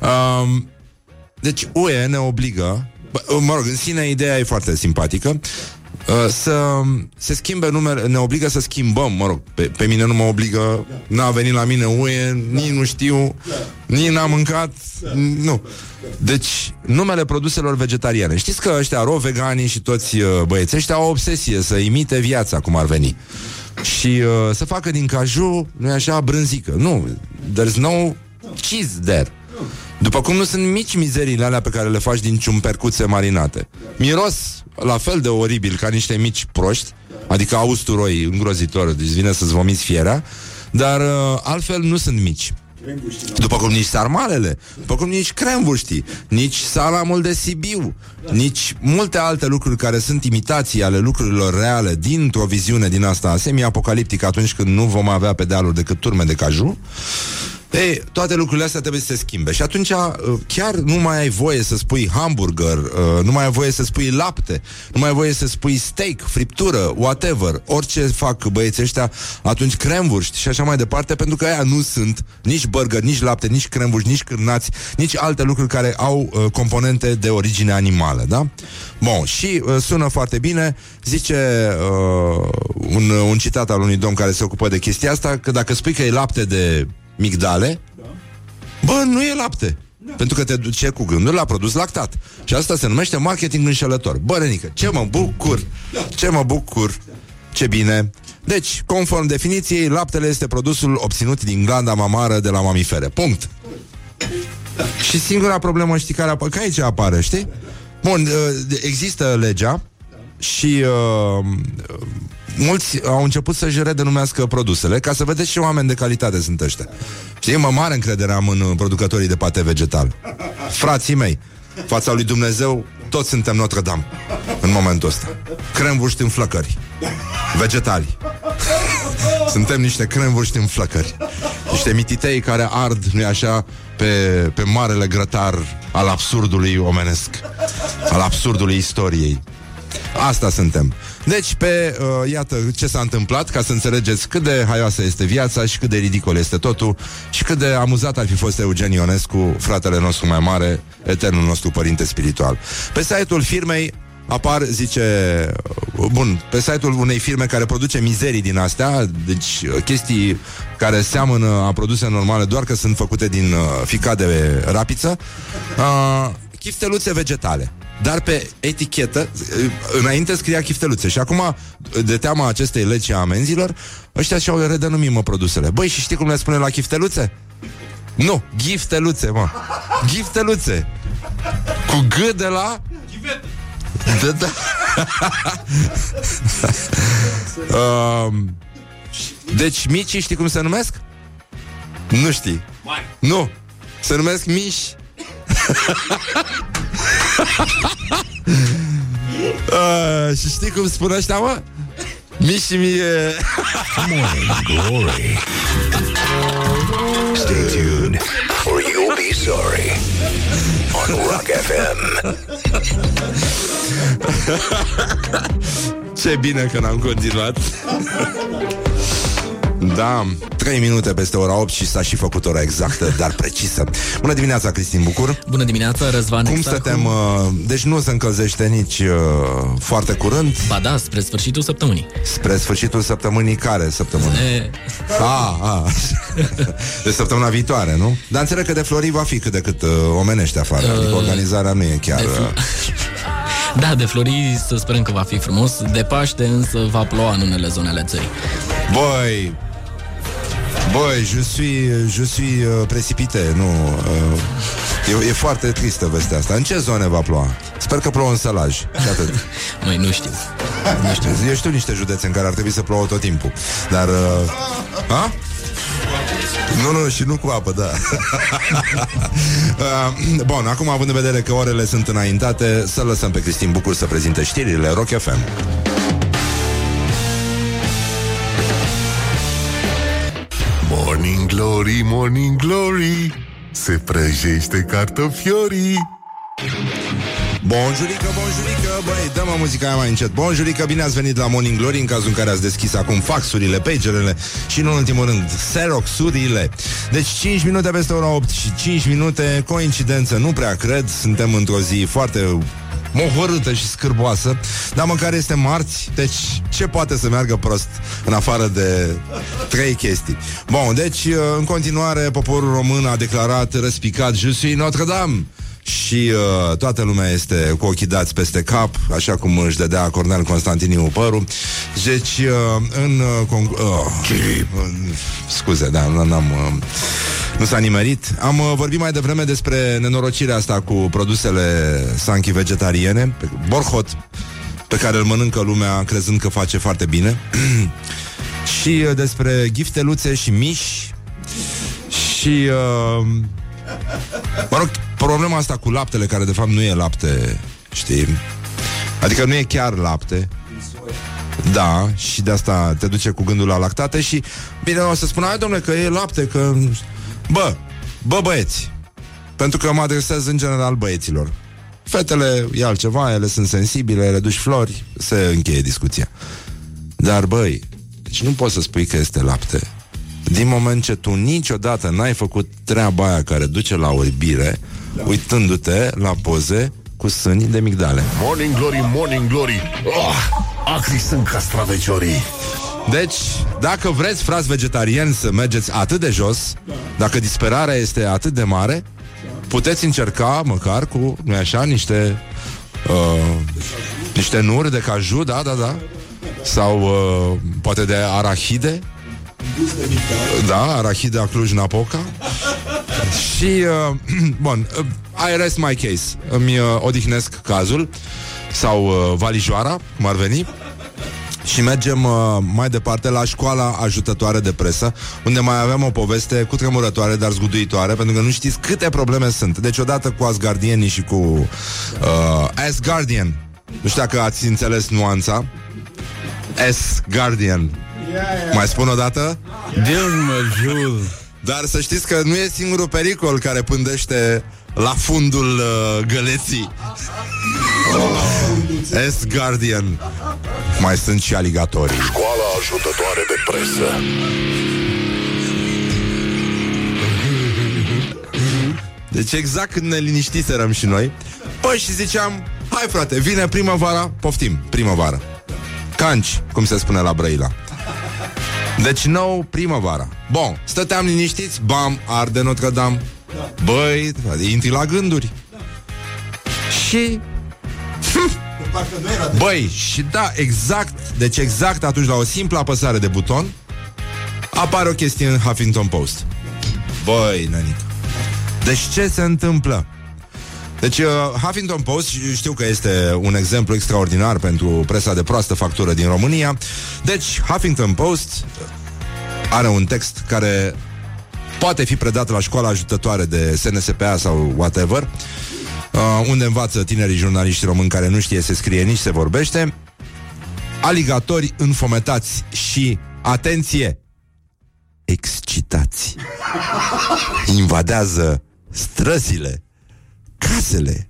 Speaker 1: Um, deci UE ne obligă bă, Mă rog, în sine ideea e foarte simpatică uh, Să se schimbe numele Ne obligă să schimbăm, mă rog Pe, pe mine nu mă obligă N-a venit la mine UE, nici nu știu Nici n-am mâncat Nu Deci, numele produselor vegetariane Știți că ăștia ro veganii și toți uh, băieții ăștia Au o obsesie să imite viața Cum ar veni și uh, să facă din caju, nu așa, brânzică. Nu, there's no cheese there. După cum nu sunt mici mizeriile alea pe care le faci din ciumpercuțe marinate. Miros la fel de oribil ca niște mici proști, adică au usturoi îngrozitor, deci vine să-ți vomiți fierea, dar uh, altfel nu sunt mici. După cum nici sarmalele, după cum nici crembuștii, nici salamul de Sibiu, nici multe alte lucruri care sunt imitații ale lucrurilor reale dintr-o viziune din asta semi-apocaliptică atunci când nu vom avea pe dealuri decât turme de caju, ei, toate lucrurile astea trebuie să se schimbe Și atunci uh, chiar nu mai ai voie să spui hamburger uh, Nu mai ai voie să spui lapte Nu mai ai voie să spui steak, friptură, whatever Orice fac băieții ăștia Atunci cremvurști și așa mai departe Pentru că aia nu sunt nici burger, nici lapte, nici cremvurști, nici cârnați Nici alte lucruri care au uh, componente de origine animală Da? Bun, și uh, sună foarte bine Zice uh, un, un citat al unui domn care se ocupă de chestia asta Că dacă spui că e lapte de migdale, bă, nu e lapte. Pentru că te duce cu gândul la produs lactat. Și asta se numește marketing înșelător. Bă, Renică, ce mă bucur! Ce mă bucur! Ce bine! Deci, conform definiției, laptele este produsul obținut din glanda mamară de la mamifere. Punct. Și singura problemă, știi care apare? Că aici apare, știi? Bun, uh, există legea și uh, mulți au început să-și redenumească produsele ca să vedeți ce oameni de calitate sunt ăștia. Știi, mă mare încredere am în uh, producătorii de pate vegetal. Frații mei, fața lui Dumnezeu, toți suntem Notre Dame în momentul ăsta. Cremvuști în flăcări. Vegetali. [LAUGHS] Suntem niște cremvuști în flăcări. Niște mititei care ard, nu așa, pe, pe marele grătar al absurdului omenesc. Al absurdului istoriei. Asta suntem. Deci, pe, uh, iată ce s-a întâmplat, ca să înțelegeți cât de haioasă este viața și cât de ridicol este totul și cât de amuzat ar fi fost Eugen Ionescu, fratele nostru mai mare, eternul nostru părinte spiritual. Pe site-ul firmei apar, zice, uh, bun, pe site-ul unei firme care produce mizerii din astea, deci uh, chestii care seamănă a produse normale, doar că sunt făcute din uh, ficat de rapiță, uh, chifteluțe vegetale. Dar pe etichetă, uh, înainte scria chifteluțe și acum, de teama acestei legi a amenzilor, ăștia și-au redenumit, mă, produsele. Băi, și știi cum le spune la chifteluțe? Nu, gifteluțe, mă. Gifteluțe. Cu G de la... Da, da. [LAUGHS] um, deci micii știi cum se numesc? Nu știi. Nu. Se numesc miși. [LAUGHS] [LAUGHS] uh, și știi cum spun ăștia, mă? Miși mie...
Speaker 3: Morning Glory. Stay tuned or you'll be sorry on Rock FM.
Speaker 1: Ce bine că n-am continuat Da, 3 minute peste ora 8 și s-a și făcut ora exactă, dar precisă Bună dimineața, Cristin Bucur
Speaker 2: Bună dimineața, Răzvan
Speaker 1: Cum
Speaker 2: exact
Speaker 1: stătem? Uh, deci nu se încălzește nici uh, foarte curând
Speaker 2: Ba da, spre sfârșitul săptămânii
Speaker 1: Spre sfârșitul săptămânii care săptămână?
Speaker 2: e,
Speaker 1: A, a. [LAUGHS] De săptămâna viitoare, nu? Dar înțeleg că de Flori va fi cât de cât uh, omenește afară uh, Adică organizarea nu e chiar
Speaker 2: de
Speaker 1: uh, [LAUGHS]
Speaker 2: Da, de flori să sperăm că va fi frumos De Paște însă va ploua în unele zone ale țării
Speaker 1: Băi Băi, je suis, je suis uh, precipite, nu... Uh, e, e foarte tristă vestea asta. În ce zone va ploua? Sper că plouă în sălaj. Și atât. [LAUGHS]
Speaker 2: Măi, nu știu.
Speaker 1: Nu știu, eu știu niște județe în care ar trebui să plouă tot timpul. Dar... Uh, a? Nu, nu, și nu cu apă, da. [LAUGHS] uh, bun, acum având în vedere că orele sunt înaintate, să lăsăm pe Cristin Bucur să prezinte știrile Rock FM.
Speaker 4: Morning Glory, Morning Glory Se prăjește cartofiorii.
Speaker 1: Bonjurică, bonjurică, băi, dă-mă muzica aia mai încet. Bonjurică, bine ați venit la Morning Glory În cazul în care ați deschis acum faxurile, pagerele Și în ultimul rând, Xerox-urile. Deci 5 minute peste ora 8 și 5 minute Coincidență, nu prea cred Suntem într-o zi foarte mohorâtă și scârboasă, dar măcar este marți, deci ce poate să meargă prost în afară de trei chestii. Bun, deci în continuare poporul român a declarat răspicat Je suis Notre-Dame și uh, toată lumea este cu ochii dați peste cap, așa cum își dădea Cornel Constantiniu părul. Deci, uh, în... Uh, conc- uh, scuze, da, n-am... Uh, nu s-a nimerit. Am uh, vorbit mai devreme despre nenorocirea asta cu produsele sanchi vegetariene, pe borhot, pe care îl mănâncă lumea crezând că face foarte bine. [CLEARS THROAT] și uh, despre gifteluțe și miși. Și... Uh, Mă rog, problema asta cu laptele, care de fapt nu e lapte, știi? Adică nu e chiar lapte. Da, și de asta te duce cu gândul la lactate și bine, o să spun, ai domnule, că e lapte, că... Bă, bă băieți, pentru că mă adresez în general băieților. Fetele e altceva, ele sunt sensibile, le duci flori, se încheie discuția. Dar băi, deci nu poți să spui că este lapte din moment ce tu niciodată n-ai făcut treaba aia care duce la orbire, da. uitându-te la poze cu sâni de migdale.
Speaker 4: Morning Glory, Morning Glory oh, Acri sunt castraveciorii
Speaker 1: deci, dacă vreți, frați vegetariani, să mergeți atât de jos, dacă disperarea este atât de mare, puteți încerca, măcar cu, nu așa, niște uh, niște nuri de caju, da, da, da, sau uh, poate de arahide, da, arahida Cluj-Napoca Și, uh, [CLEARS THROAT] bun, uh, I rest my case Îmi uh, odihnesc cazul Sau uh, valijoara, cum ar veni și mergem uh, mai departe la școala ajutătoare de presă, unde mai avem o poveste cu tremurătoare, dar zguduitoare, pentru că nu știți câte probleme sunt. Deci odată cu Asgardienii și cu uh, Asgardian. Nu știu dacă ați înțeles nuanța. S-Guardian. Mai spun o dată?
Speaker 2: Dios
Speaker 1: Dar să știți că nu e singurul pericol care pândește la fundul uh, găleții. Oh. S-Guardian. Mai sunt și aligatorii.
Speaker 4: Școala ajutătoare de presă.
Speaker 1: Deci exact când ne liniștiserăm și noi Păi și ziceam Hai frate, vine primăvara, poftim, primăvară Canci, cum se spune la Brăila deci nou primăvara. Bun, stăteam liniștiți, bam, arde Notre Dame. Băi, intri la gânduri. Și... Băi, și da, exact, deci exact atunci la o simplă apăsare de buton apare o chestie în Huffington Post. Băi, nănică. Deci ce se întâmplă? Deci uh, Huffington Post știu că este un exemplu extraordinar pentru presa de proastă factură din România. Deci Huffington Post are un text care poate fi predat la școala ajutătoare de SNSPA sau whatever, uh, unde învață tinerii jurnaliști români care nu știe să scrie nici se vorbește. Aligatori înfometați și, atenție, excitați. Invadează străzile casele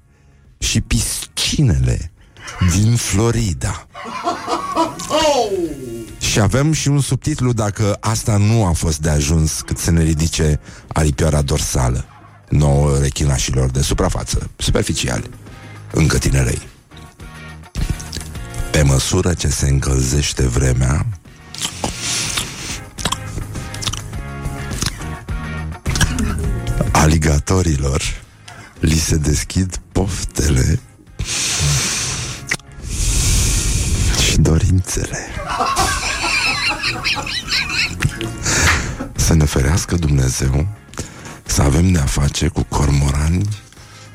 Speaker 1: și piscinele din Florida. Și avem și un subtitlu dacă asta nu a fost de ajuns cât să ne ridice aripioara dorsală nouă rechinașilor de suprafață, superficiali, încă tinerei. Pe măsură ce se încălzește vremea, aligatorilor li se deschid poftele și dorințele. să ne ferească Dumnezeu să avem de-a face cu cormorani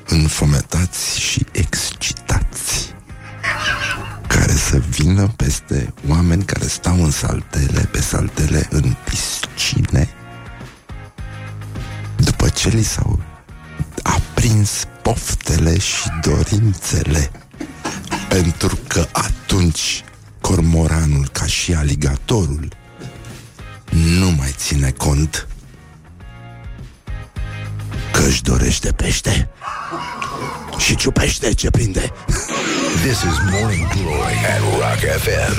Speaker 1: înfometați și excitați care să vină peste oameni care stau în saltele, pe saltele în piscine după ce li s-au aprins poftele și dorințele pentru că atunci cormoranul ca și aligatorul nu mai ține cont că își dorește pește și ciupește ce prinde.
Speaker 3: This is Morning Glory at Rock FM.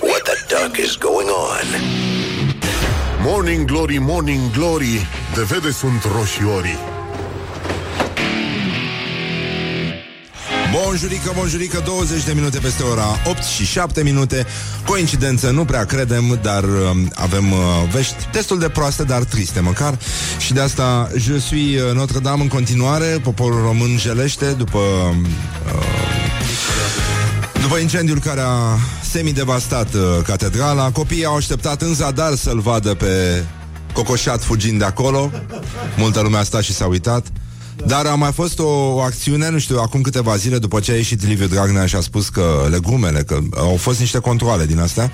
Speaker 3: What the duck is going on?
Speaker 4: Morning Glory, Morning Glory De vede sunt roșiorii
Speaker 1: Bonjurică, bonjurică, 20 de minute peste ora 8 și 7 minute Coincidență, nu prea credem Dar uh, avem uh, vești destul de proaste Dar triste măcar Și de asta je suis uh, Notre-Dame în continuare Poporul român jelește După uh, după incendiul care a semidevastat uh, catedrala, copiii au așteptat în zadar să-l vadă pe cocoșat fugind de acolo. Multă lume a stat și s-a uitat. Dar a mai fost o, o acțiune, nu știu, acum câteva zile după ce a ieșit Liviu Dragnea și a spus că legumele, că au fost niște controle din astea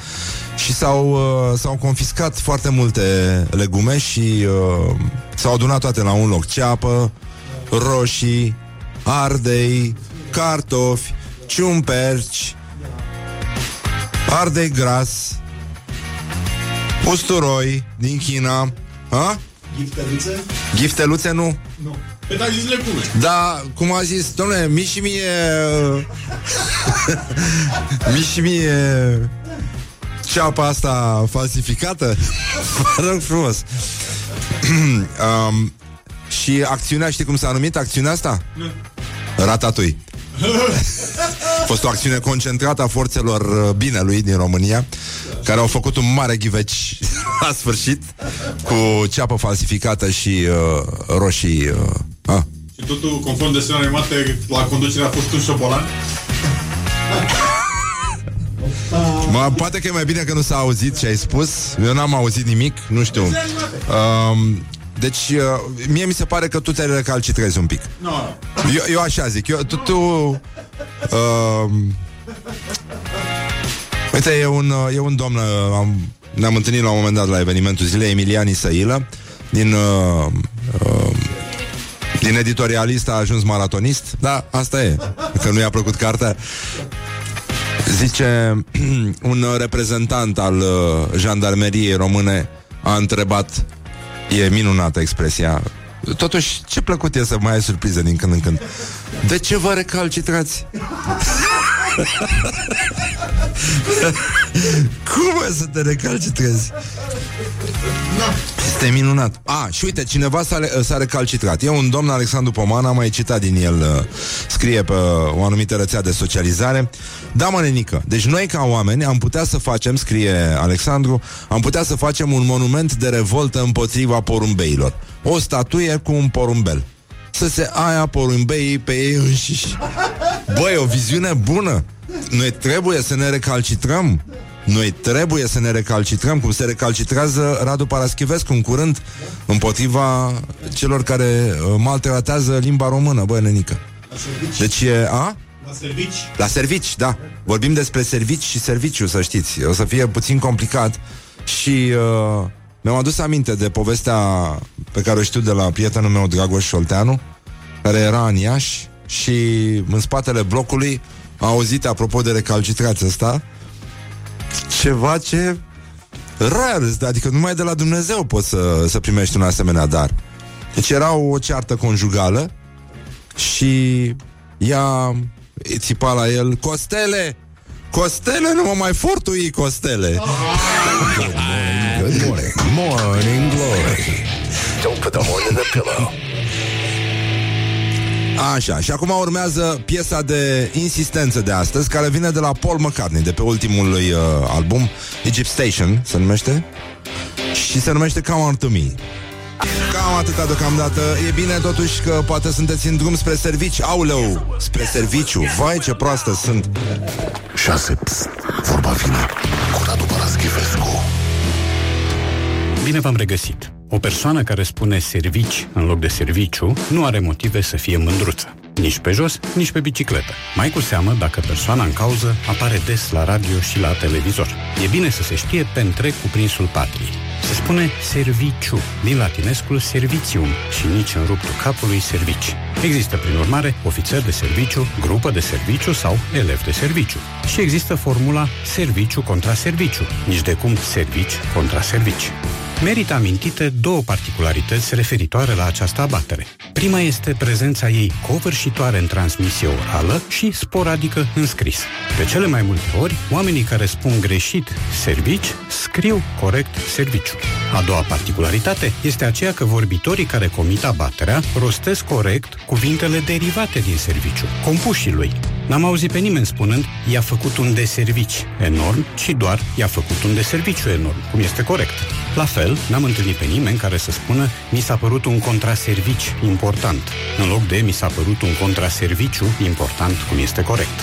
Speaker 1: și s-au, uh, s-au confiscat foarte multe legume și uh, s-au adunat toate la un loc. Ceapă, roșii, ardei, cartofi, ciumperci, ardei gras, usturoi din China, ha?
Speaker 5: Gifteluțe?
Speaker 1: Gifteluțe nu.
Speaker 5: Nu. Pe da zis legume.
Speaker 1: Da, cum a zis, domnule, mi și mie [LAUGHS] Mi și mie Ceapa asta falsificată [LAUGHS] Vă rog frumos [CLEARS THROAT] um, Și acțiunea, știi cum s-a numit acțiunea asta?
Speaker 5: Nu.
Speaker 1: Ratatui [LAUGHS] A fost o acțiune concentrată a forțelor uh, binelui din România Care au făcut un mare ghiveci La sfârșit Cu ceapă falsificată și uh, roșii uh, ah.
Speaker 5: Și totul, conform desenului animate, la conducere a fost un șobolan. [LAUGHS]
Speaker 1: Mă, poate că e mai bine că nu s-a auzit ce ai spus Eu n-am auzit nimic, nu știu um, Deci, uh, mie mi se pare că tu te recalcitrezi un pic
Speaker 5: Nu.
Speaker 1: Eu, eu așa zic eu, Tu, tu um, Uite, e un, uh, e un domn uh, am, Ne-am întâlnit la un moment dat la evenimentul zilei Emiliani Săilă Din uh, uh, din editorialist a ajuns maratonist? Da, asta e Că nu i-a plăcut cartea. Zice [CLEARS THROAT] un reprezentant al uh, jandarmeriei române a întrebat E minunată expresia Totuși, ce plăcut e să mai ai surpriză din când în când? De ce vă recalcitrați? [LAUGHS] [LAUGHS] Cum e să te recalcitrezi? Este minunat. A, și uite, cineva s-a, re- s-a recalcitrat. E un domn Alexandru Poman, am mai citat din el, uh, scrie pe o anumită rețea de socializare. Da, mă, nenică, deci noi ca oameni am putea să facem, scrie Alexandru, am putea să facem un monument de revoltă împotriva porumbeilor. O statuie cu un porumbel. Să se aia porumbeii pe ei înșiși. Băi, o viziune bună. Noi trebuie să ne recalcitrăm. Noi trebuie să ne recalcitrăm cum se recalcitrează Radu Paraschivescu în curând împotriva celor care uh, maltratează limba română, băi, nenică. Deci e, a?
Speaker 5: La servici.
Speaker 1: La servici, da. Vorbim despre servici și serviciu, să știți. O să fie puțin complicat și uh, mi-am adus aminte de povestea pe care o știu de la prietenul meu, Dragoș Șolteanu, care era în Iași și în spatele blocului a auzit, apropo de recalcitrația asta, ceva ce rar, adică numai de la Dumnezeu poți să, să primești un asemenea dar. Deci era o ceartă conjugală și ea țipa la el Costele! Costele, nu mă mai fortui, Costele! [LAUGHS]
Speaker 3: Good morning. Morning Glory. Don't put the horn in the pillow.
Speaker 1: Așa, și acum urmează piesa de insistență de astăzi Care vine de la Paul McCartney De pe ultimul lui uh, album Egypt Station se numește Și se numește Come On To Me Cam atâta deocamdată E bine totuși că poate sunteți în drum spre servici Auleu, spre serviciu Vai ce proastă sunt
Speaker 4: 6. Psst, vorba vine cu Radu Paraschivescu.
Speaker 6: Bine v-am regăsit. O persoană care spune servici în loc de serviciu nu are motive să fie mândruță. Nici pe jos, nici pe bicicletă. Mai cu seamă dacă persoana în cauză apare des la radio și la televizor. E bine să se știe pe întreg cuprinsul patriei. Se spune serviciu, din latinescul servicium și nici în ruptul capului servici. Există, prin urmare, ofițer de serviciu, grupă de serviciu sau elev de serviciu. Și există formula serviciu contra serviciu, nici de cum servici contra servici. Merită amintite două particularități referitoare la această abatere. Prima este prezența ei covârșitoare în transmisie orală și sporadică în scris. De cele mai multe ori, oamenii care spun greșit servici scriu corect serviciu. A doua particularitate este aceea că vorbitorii care comit abaterea rostesc corect cuvintele derivate din serviciu, compușii lui. N-am auzit pe nimeni spunând i-a făcut un deservici enorm, ci doar i-a făcut un deserviciu enorm, cum este corect. La fel, n-am întâlnit pe nimeni care să spună mi s-a părut un contraservici important, în loc de mi s-a părut un contraserviciu important, cum este corect.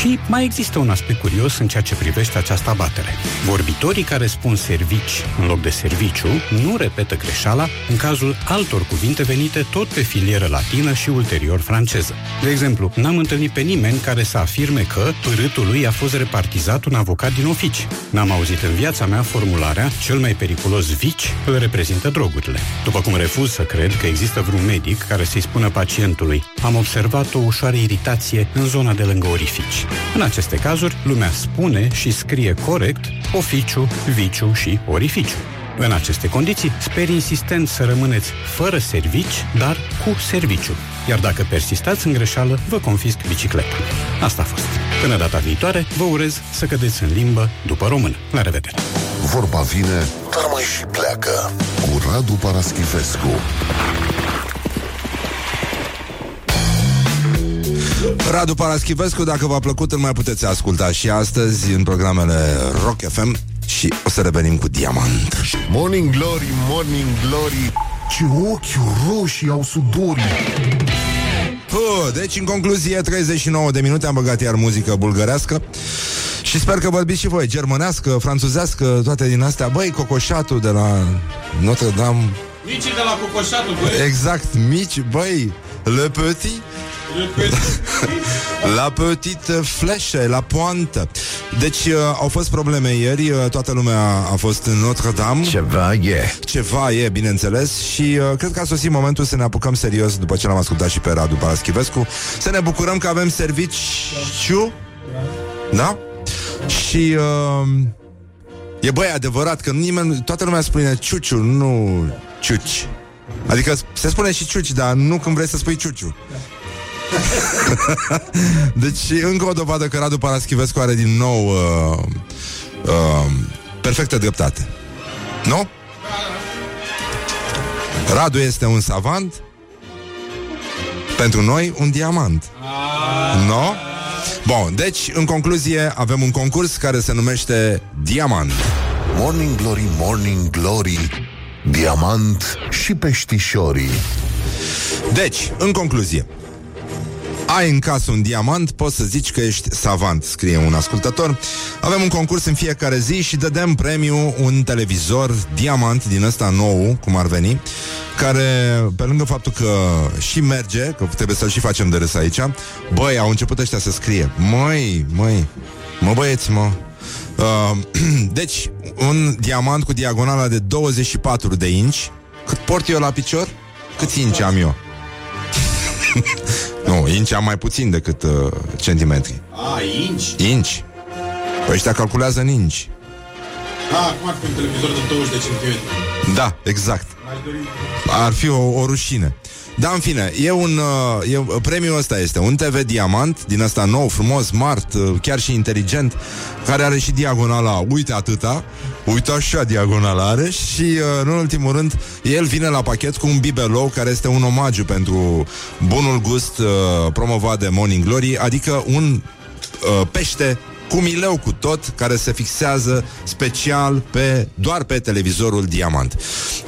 Speaker 6: Și mai există un aspect curios în ceea ce privește această abatere. Vorbitorii care spun servici în loc de serviciu nu repetă greșeala în cazul altor cuvinte venite tot pe filieră latină și ulterior franceză. De exemplu, n-am întâlnit pe nimeni care să afirme că părâtul lui a fost repartizat un avocat din ofici. N-am auzit în viața mea formularea cel mai periculos vici îl reprezintă drogurile. După cum refuz să cred că există vreun medic care să-i spună pacientului am observat o ușoară iritație în zona de lângă orifici. În aceste cazuri, lumea spune și scrie corect oficiu, viciu și orificiu. În aceste condiții, sper insistent să rămâneți fără servici, dar cu serviciu. Iar dacă persistați în greșeală, vă confisc bicicleta. Asta a fost. Până data viitoare, vă urez să cădeți în limbă după română. La revedere!
Speaker 4: Vorba vine, dar mai și pleacă. Cu Radu Paraschivescu.
Speaker 1: Radu Paraschivescu, dacă v-a plăcut, îl mai puteți asculta și astăzi în programele Rock FM și o să revenim cu Diamant.
Speaker 4: Morning Glory, Morning Glory, ce ochi roșii au sudorii.
Speaker 1: Puh, deci, în concluzie, 39 de minute am băgat iar muzică bulgărească și sper că vorbiți și voi germănească, franțuzească, toate din astea. Băi, cocoșatul de la Notre Dame.
Speaker 5: Micii de la Cocoșatul, băi.
Speaker 1: Exact, mici, băi, le petit. [LAUGHS] La petite fleșe, la poantă Deci uh, au fost probleme ieri uh, Toată lumea a fost în Notre-Dame.
Speaker 3: Ceva e.
Speaker 1: Ceva e, bineînțeles. Și uh, cred că a sosit momentul să ne apucăm serios După ce l-am ascultat și pe Radu Paraschivescu. Să ne bucurăm că avem serviciu. Da? Și uh, E băi adevărat că nimeni, toată lumea spune ciuciu, nu ciuci. Adică se spune și ciuci, dar nu când vrei să spui ciuciu [LAUGHS] deci, încă o dovadă că Radu Paraschivescu are din nou uh, uh, perfectă dreptate. Nu? Radu este un savant pentru noi un diamant. Nu? No? Bun, deci, în concluzie, avem un concurs care se numește Diamant.
Speaker 4: Morning Glory, Morning Glory, diamant și peștișorii.
Speaker 1: Deci, în concluzie, ai în casă un diamant, poți să zici că ești savant, scrie un ascultător. Avem un concurs în fiecare zi și dădem premiu un televizor diamant din ăsta nou, cum ar veni, care, pe lângă faptul că și merge, că trebuie să-l și facem de râs aici, băi, au început ăștia să scrie. Măi, măi, mă băieți, mă, Uh, [CLEARS THROAT] deci, un diamant cu diagonala de 24 de inci. Cât port eu la picior? Cât inci am eu? [LAUGHS] nu, inci am mai puțin decât uh, centimetri.
Speaker 5: A, inci.
Speaker 1: Inci? Păi ăștia calculează în inci.
Speaker 5: Da, acum ar fi un televizor de 20 de centimetri.
Speaker 1: Da, exact.
Speaker 5: Aș dori...
Speaker 1: Ar fi o, o rușine. Da, în fine, e un uh, e, premiul ăsta este un TV diamant din ăsta nou, frumos, smart, uh, chiar și inteligent, care are și diagonala, uite atâta, uite așa diagonala are și uh, în ultimul rând, el vine la pachet cu un bibelou care este un omagiu pentru bunul gust uh, promovat de Morning Glory, adică un uh, pește cu mileu cu tot, care se fixează special pe, doar pe televizorul Diamant.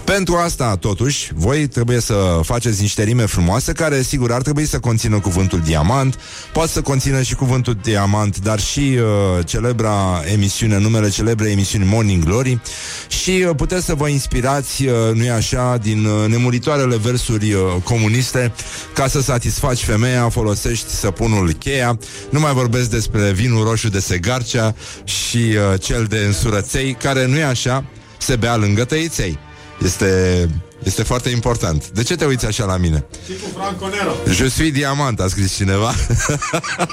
Speaker 1: Pentru asta, totuși, voi trebuie să faceți niște rime frumoase care, sigur, ar trebui să conțină cuvântul diamant, poate să conțină și cuvântul diamant, dar și uh, celebra emisiune, numele celebre emisiuni Morning Glory. Și uh, puteți să vă inspirați, uh, nu-i așa, din uh, nemuritoarele versuri uh, comuniste. Ca să satisfaci femeia, folosești săpunul cheia, nu mai vorbesc despre vinul roșu de segarcea și uh, cel de însurăței, care nu-i așa, se bea lângă tăiței. Este, este foarte important. De ce te uiți așa la mine?
Speaker 5: Și cu Franco Nero.
Speaker 1: Je suis diamant, a scris cineva.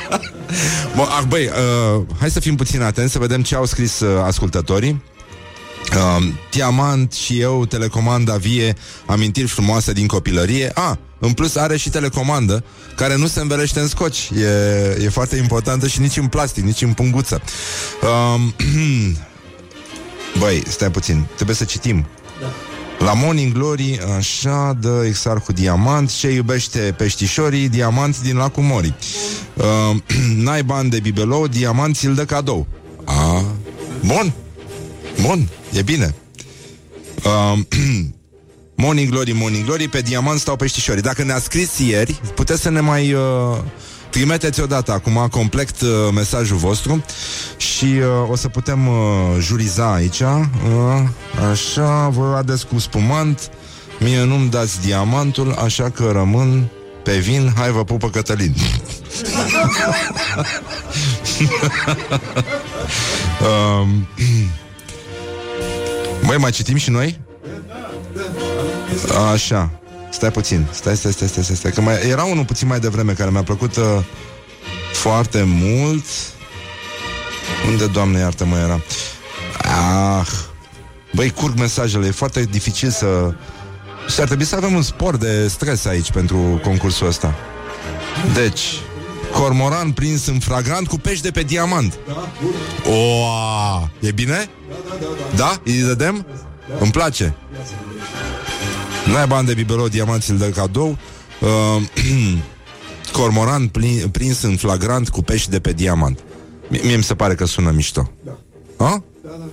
Speaker 1: [LAUGHS] Bun, ah, băi, uh, hai să fim puțin atenți să vedem ce au scris uh, ascultătorii. Uh, diamant și eu, telecomanda vie, amintiri frumoase din copilărie. Ah, în plus are și telecomandă care nu se învelește în scoci. E, e foarte importantă și nici în plastic, nici în punguță. Uh, [CLEARS THROAT] băi, stai puțin, trebuie să citim. La Morning Glory, așa, dă exarhul diamant. Ce iubește peștișorii, diamant din lacul Mori uh, [CLEARS THROAT] N-ai bani de bibelou, diamant ți-l dă cadou. A, Bun. Bun, e bine. Uh, [CLEARS THROAT] Morning Glory, Morning Glory Pe diamant stau peștișorii. Dacă ne-a scris ieri, puteți să ne mai... Uh, Trimiteți odată acum complet uh, mesajul vostru și uh, o să putem uh, juriza aici. Uh, așa, vă ades cu spumant, mie nu-mi dați diamantul, așa că rămân pe vin, hai vă pupă Cătălin. [LAUGHS] um, [CLEARS THROAT] Băi, mai citim și noi? Așa. Stai puțin, stai, stai, stai, stai, stai, stai. Că mai, era unul puțin mai devreme care mi-a plăcut uh, foarte mult. Unde, doamne, iartă mă era? Ah, băi, curg mesajele, e foarte dificil să... Și ar trebui să avem un spor de stres aici pentru concursul ăsta. Deci, cormoran prins în fragrant cu pești de pe diamant. O, e bine? Da? Îi dădem? Îmi place. N-ai bani de bibelou, diamant ți-l dă cadou. Uh, [CLEARS THROAT] cormoran plin, prins în flagrant cu pești de pe diamant. Mie, mie mi se pare că sună mișto. Da. Ha? Da, da.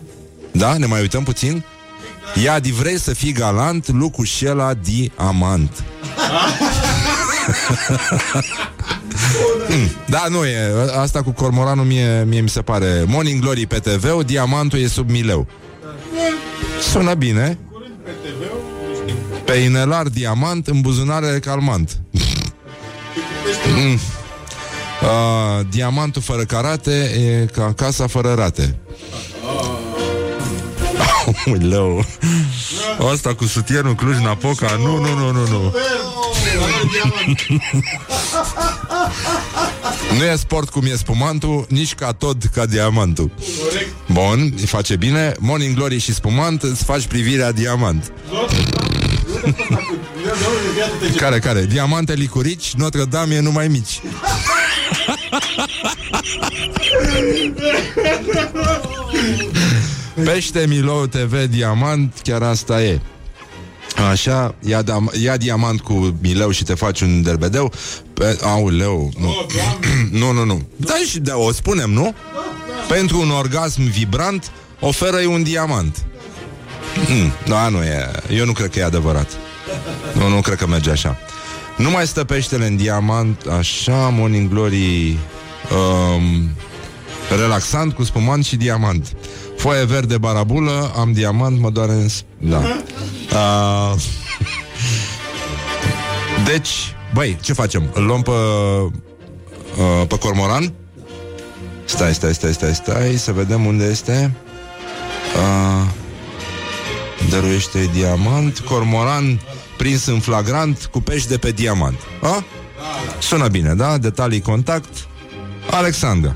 Speaker 1: Da? Ne mai uităm puțin? Ia, di vrei să fii galant, lucru șela diamant. Mm, [LAUGHS] [LAUGHS] da, nu e. Asta cu cormoranul mie, mie mi se pare Morning Glory pe TV, diamantul e sub mileu. Sună bine. Pe inelar diamant, în buzunare calmant. mm. uh, diamantul fără carate e ca casa fără rate. [LAUGHS] Uleu. Asta cu sutienul Cluj-Napoca Nu, nu, nu, nu, nu [LAUGHS] Nu e sport cum e spumantul Nici ca tot ca diamantul Bun, îi face bine Morning Glory și spumant Îți faci privirea diamant [LAUGHS] care, care? Diamante licurici, Notre Dame e numai mici. [LAUGHS] Pește Milou TV Diamant, chiar asta e. Așa, ia, da, ia diamant cu mileu și te faci un derbedeu Pe, Auleu nu. Oh, [CLEARS THROAT] nu, nu, nu Da, și de, o spunem, nu? Pentru un orgasm vibrant Oferă-i un diamant Hmm, da, nu e. Eu nu cred că e adevărat. Nu, nu cred că merge așa. Nu mai stă peștele în diamant, așa, Morning Glory um, relaxant, cu spumant și diamant. Foaie verde barabulă, am diamant, mă doare în... Da. Uh, deci, băi, ce facem? Îl luăm pe, uh, pe cormoran? Stai, stai, stai, stai, stai, să vedem unde este. Uh, Dăruiește diamant Cormoran prins în flagrant Cu pești de pe diamant A? Sună bine, da? Detalii contact Alexandra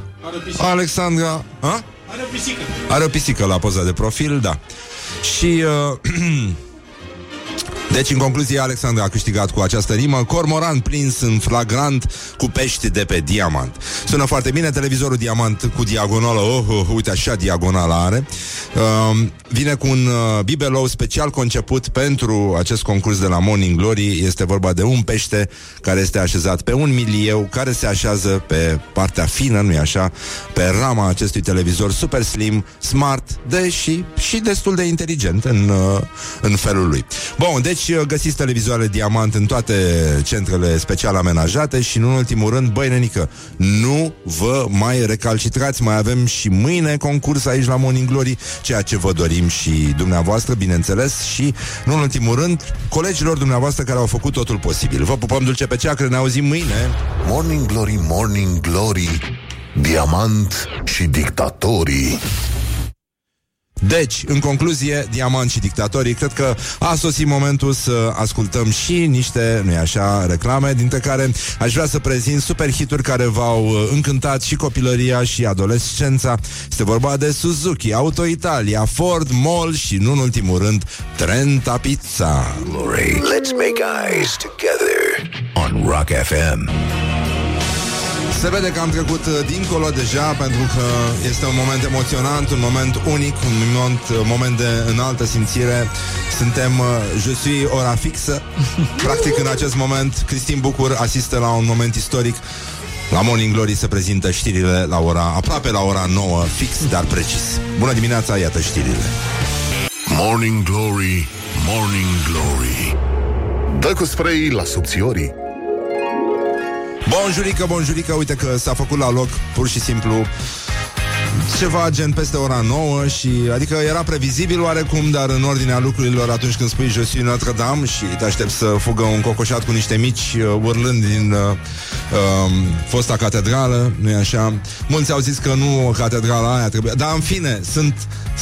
Speaker 1: Alexandra a?
Speaker 5: Are o pisică
Speaker 1: Are o pisică la poza de profil, da Și uh, [CLEARS THROAT] Deci, în concluzie, Alexandra a câștigat cu această rimă. Cormoran prins în flagrant cu pești de pe diamant. Sună foarte bine, televizorul diamant cu diagonală. Oh, oh uite așa diagonală are. Uh, Vine cu un uh, bibelou special conceput pentru acest concurs de la Morning Glory. Este vorba de un pește care este așezat pe un milieu Care se așează pe partea fină, nu-i așa? Pe rama acestui televizor super slim, smart, deși și destul de inteligent în, uh, în felul lui. Bun, deci uh, găsiți televizoare diamant în toate centrele special amenajate și în ultimul rând, băi nenică, nu vă mai recalcitrați, mai avem și mâine concurs aici la Morning Glory, ceea ce vă dorim și dumneavoastră, bineînțeles, și în ultimul rând, colegilor dumneavoastră care au făcut totul posibil. Vă pupăm dulce pe ceacră, ne auzim mâine.
Speaker 3: Morning Glory, Morning Glory Diamant și dictatorii
Speaker 1: Deci, în concluzie, Diamant și dictatorii, cred că a sosit momentul să ascultăm și niște, nu așa, reclame, dintre care aș vrea să prezint super hituri care v-au uh, încântat și copilăria și adolescența. Este vorba de Suzuki, Auto Italia, Ford, Mall și, nu în ultimul rând, Trenta Pizza.
Speaker 3: Glory Let's make eyes together On Rock FM
Speaker 1: Se vede că am trecut uh, dincolo deja pentru că este un moment emoționant, un moment unic, un moment, uh, moment de înaltă simțire. Suntem uh, je suis ora fixă. [LAUGHS] Practic în acest moment Cristin Bucur asistă la un moment istoric. La Morning Glory se prezintă știrile la ora aproape la ora 9, fix, dar precis. Bună dimineața, iată știrile.
Speaker 4: Morning Glory, Morning Glory Dă cu spray la subțiorii
Speaker 1: Bonjurică, bonjurică, uite că s-a făcut la loc pur și simplu ceva gen peste ora 9 și adică era previzibil oarecum, dar în ordinea lucrurilor atunci când spui Je suis Notre Dame și te aștept să fugă un cocoșat cu niște mici uh, urlând din uh, uh, fosta catedrală, nu-i așa? Mulți au zis că nu catedrala aia trebuie, dar în fine, sunt,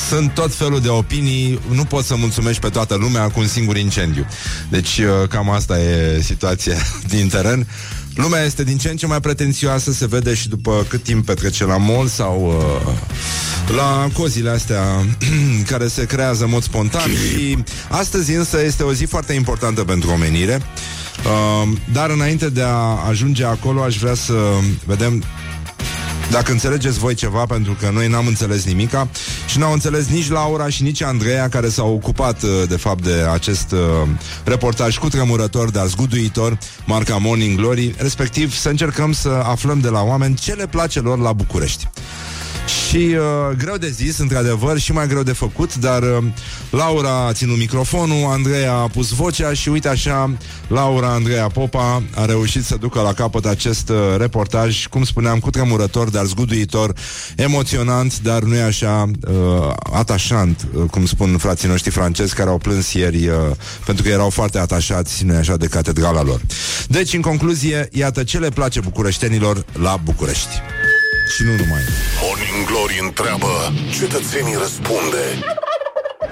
Speaker 1: sunt tot felul de opinii, nu poți să mulțumești pe toată lumea cu un singur incendiu. Deci uh, cam asta e situația [LAUGHS] din teren. Lumea este din ce în ce mai pretențioasă, se vede și după cât timp petrece la mall sau uh, la cozile astea [CLEARS THROAT] care se creează în mod spontan și astăzi însă este o zi foarte importantă pentru omenire. Uh, dar înainte de a ajunge acolo aș vrea să vedem dacă înțelegeți voi ceva, pentru că noi n-am înțeles nimica și n-au înțeles nici Laura și nici Andreea, care s-au ocupat, uh, de fapt, de acest uh, reportaj cu tremurător, dar zguduitor, marca Morning Glory, respectiv să încercăm să aflăm de la oameni ce le place lor la București. Și uh, greu de zis, într-adevăr, și mai greu de făcut, dar uh, Laura a ținut microfonul, Andreea a pus vocea și uite așa, Laura Andreea Popa a reușit să ducă la capăt acest uh, reportaj, cum spuneam, cu tremurător, dar zguduitor, emoționant, dar nu e așa uh, atașant, uh, cum spun frații noștri francezi care au plâns ieri uh, pentru că erau foarte atașați, nu e așa, de catedrala lor. Deci, în concluzie, iată ce le place bucureștenilor la București. Și nu numai.
Speaker 4: Morning Glory întreabă Cetățenii răspunde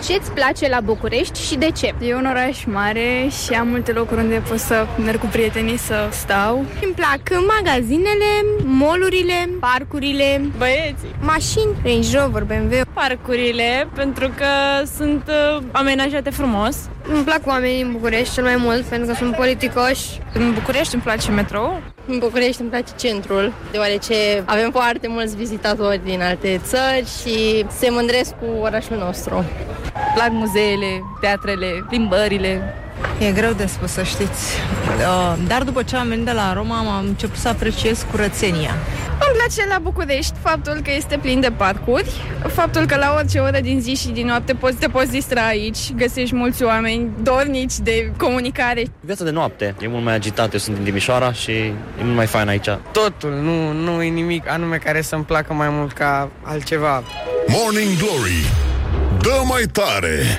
Speaker 7: Ce-ți place la București și de ce?
Speaker 8: E un oraș mare și am multe locuri unde pot să merg cu prietenii să stau.
Speaker 7: Îmi plac magazinele, molurile, parcurile,
Speaker 8: Băieții.
Speaker 7: mașini, Range Rover, BMW.
Speaker 8: Parcurile, pentru că sunt uh, amenajate frumos.
Speaker 9: Îmi plac oamenii în București cel mai mult pentru că sunt politicoși.
Speaker 8: În București îmi place metrou.
Speaker 9: În București îmi place centrul, deoarece avem foarte mulți vizitatori din alte țări și se mândresc cu orașul nostru.
Speaker 8: Plac muzeele, teatrele, plimbările.
Speaker 10: E greu de spus, să știți. Uh, Dar după ce am venit de la Roma, am început să apreciez curățenia.
Speaker 8: Îmi place la București faptul că este plin de parcuri, faptul că la orice oră din zi și din noapte poți, te poți distra aici, găsești mulți oameni dornici de comunicare.
Speaker 11: Viața de noapte e mult mai agitată, eu sunt din Timișoara și e mult mai fain aici.
Speaker 12: Totul, nu, nu e nimic anume care să-mi placă mai mult ca altceva.
Speaker 4: Morning Glory Dă mai tare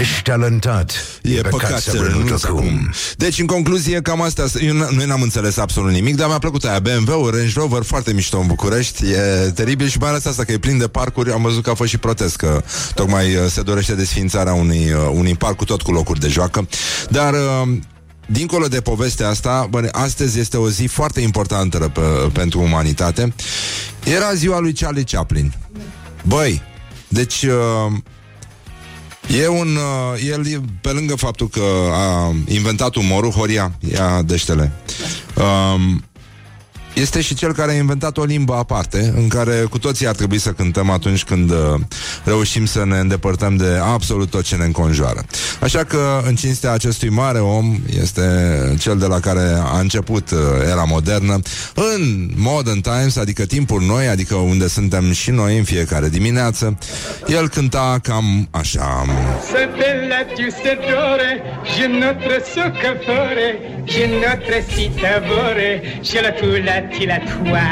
Speaker 3: Ești talentat
Speaker 1: E păcat să renunți acum. Deci, în concluzie, cam asta. Eu n- noi n-am înțeles absolut nimic, dar mi-a plăcut aia. BMW, Range Rover, foarte mișto în București. E teribil și mai ales asta, că e plin de parcuri. Am văzut că a fost și protest, că tocmai uh, se dorește desfințarea unui, uh, unui parc cu tot cu locuri de joacă. Dar... uh, Dincolo de povestea asta, bă, astăzi este o zi foarte importantă pe, pentru umanitate. Era ziua lui Charlie Chaplin. Băi, deci uh, E un, uh, el, e- pe lângă faptul că a inventat umorul, Horia, ia deștele, um, este și cel care a inventat o limbă aparte, în care cu toții ar trebui să cântăm atunci când uh, reușim să ne îndepărtăm de absolut tot ce ne înconjoară. Așa că, în cinstea acestui mare om, este cel de la care a început uh, era modernă, în modern times, adică timpuri noi, adică unde suntem și noi în fiecare dimineață, el cânta cam așa...
Speaker 13: Ce bella giustadore, je notre soccafore, je notre citavore, je la tu la ti la tua.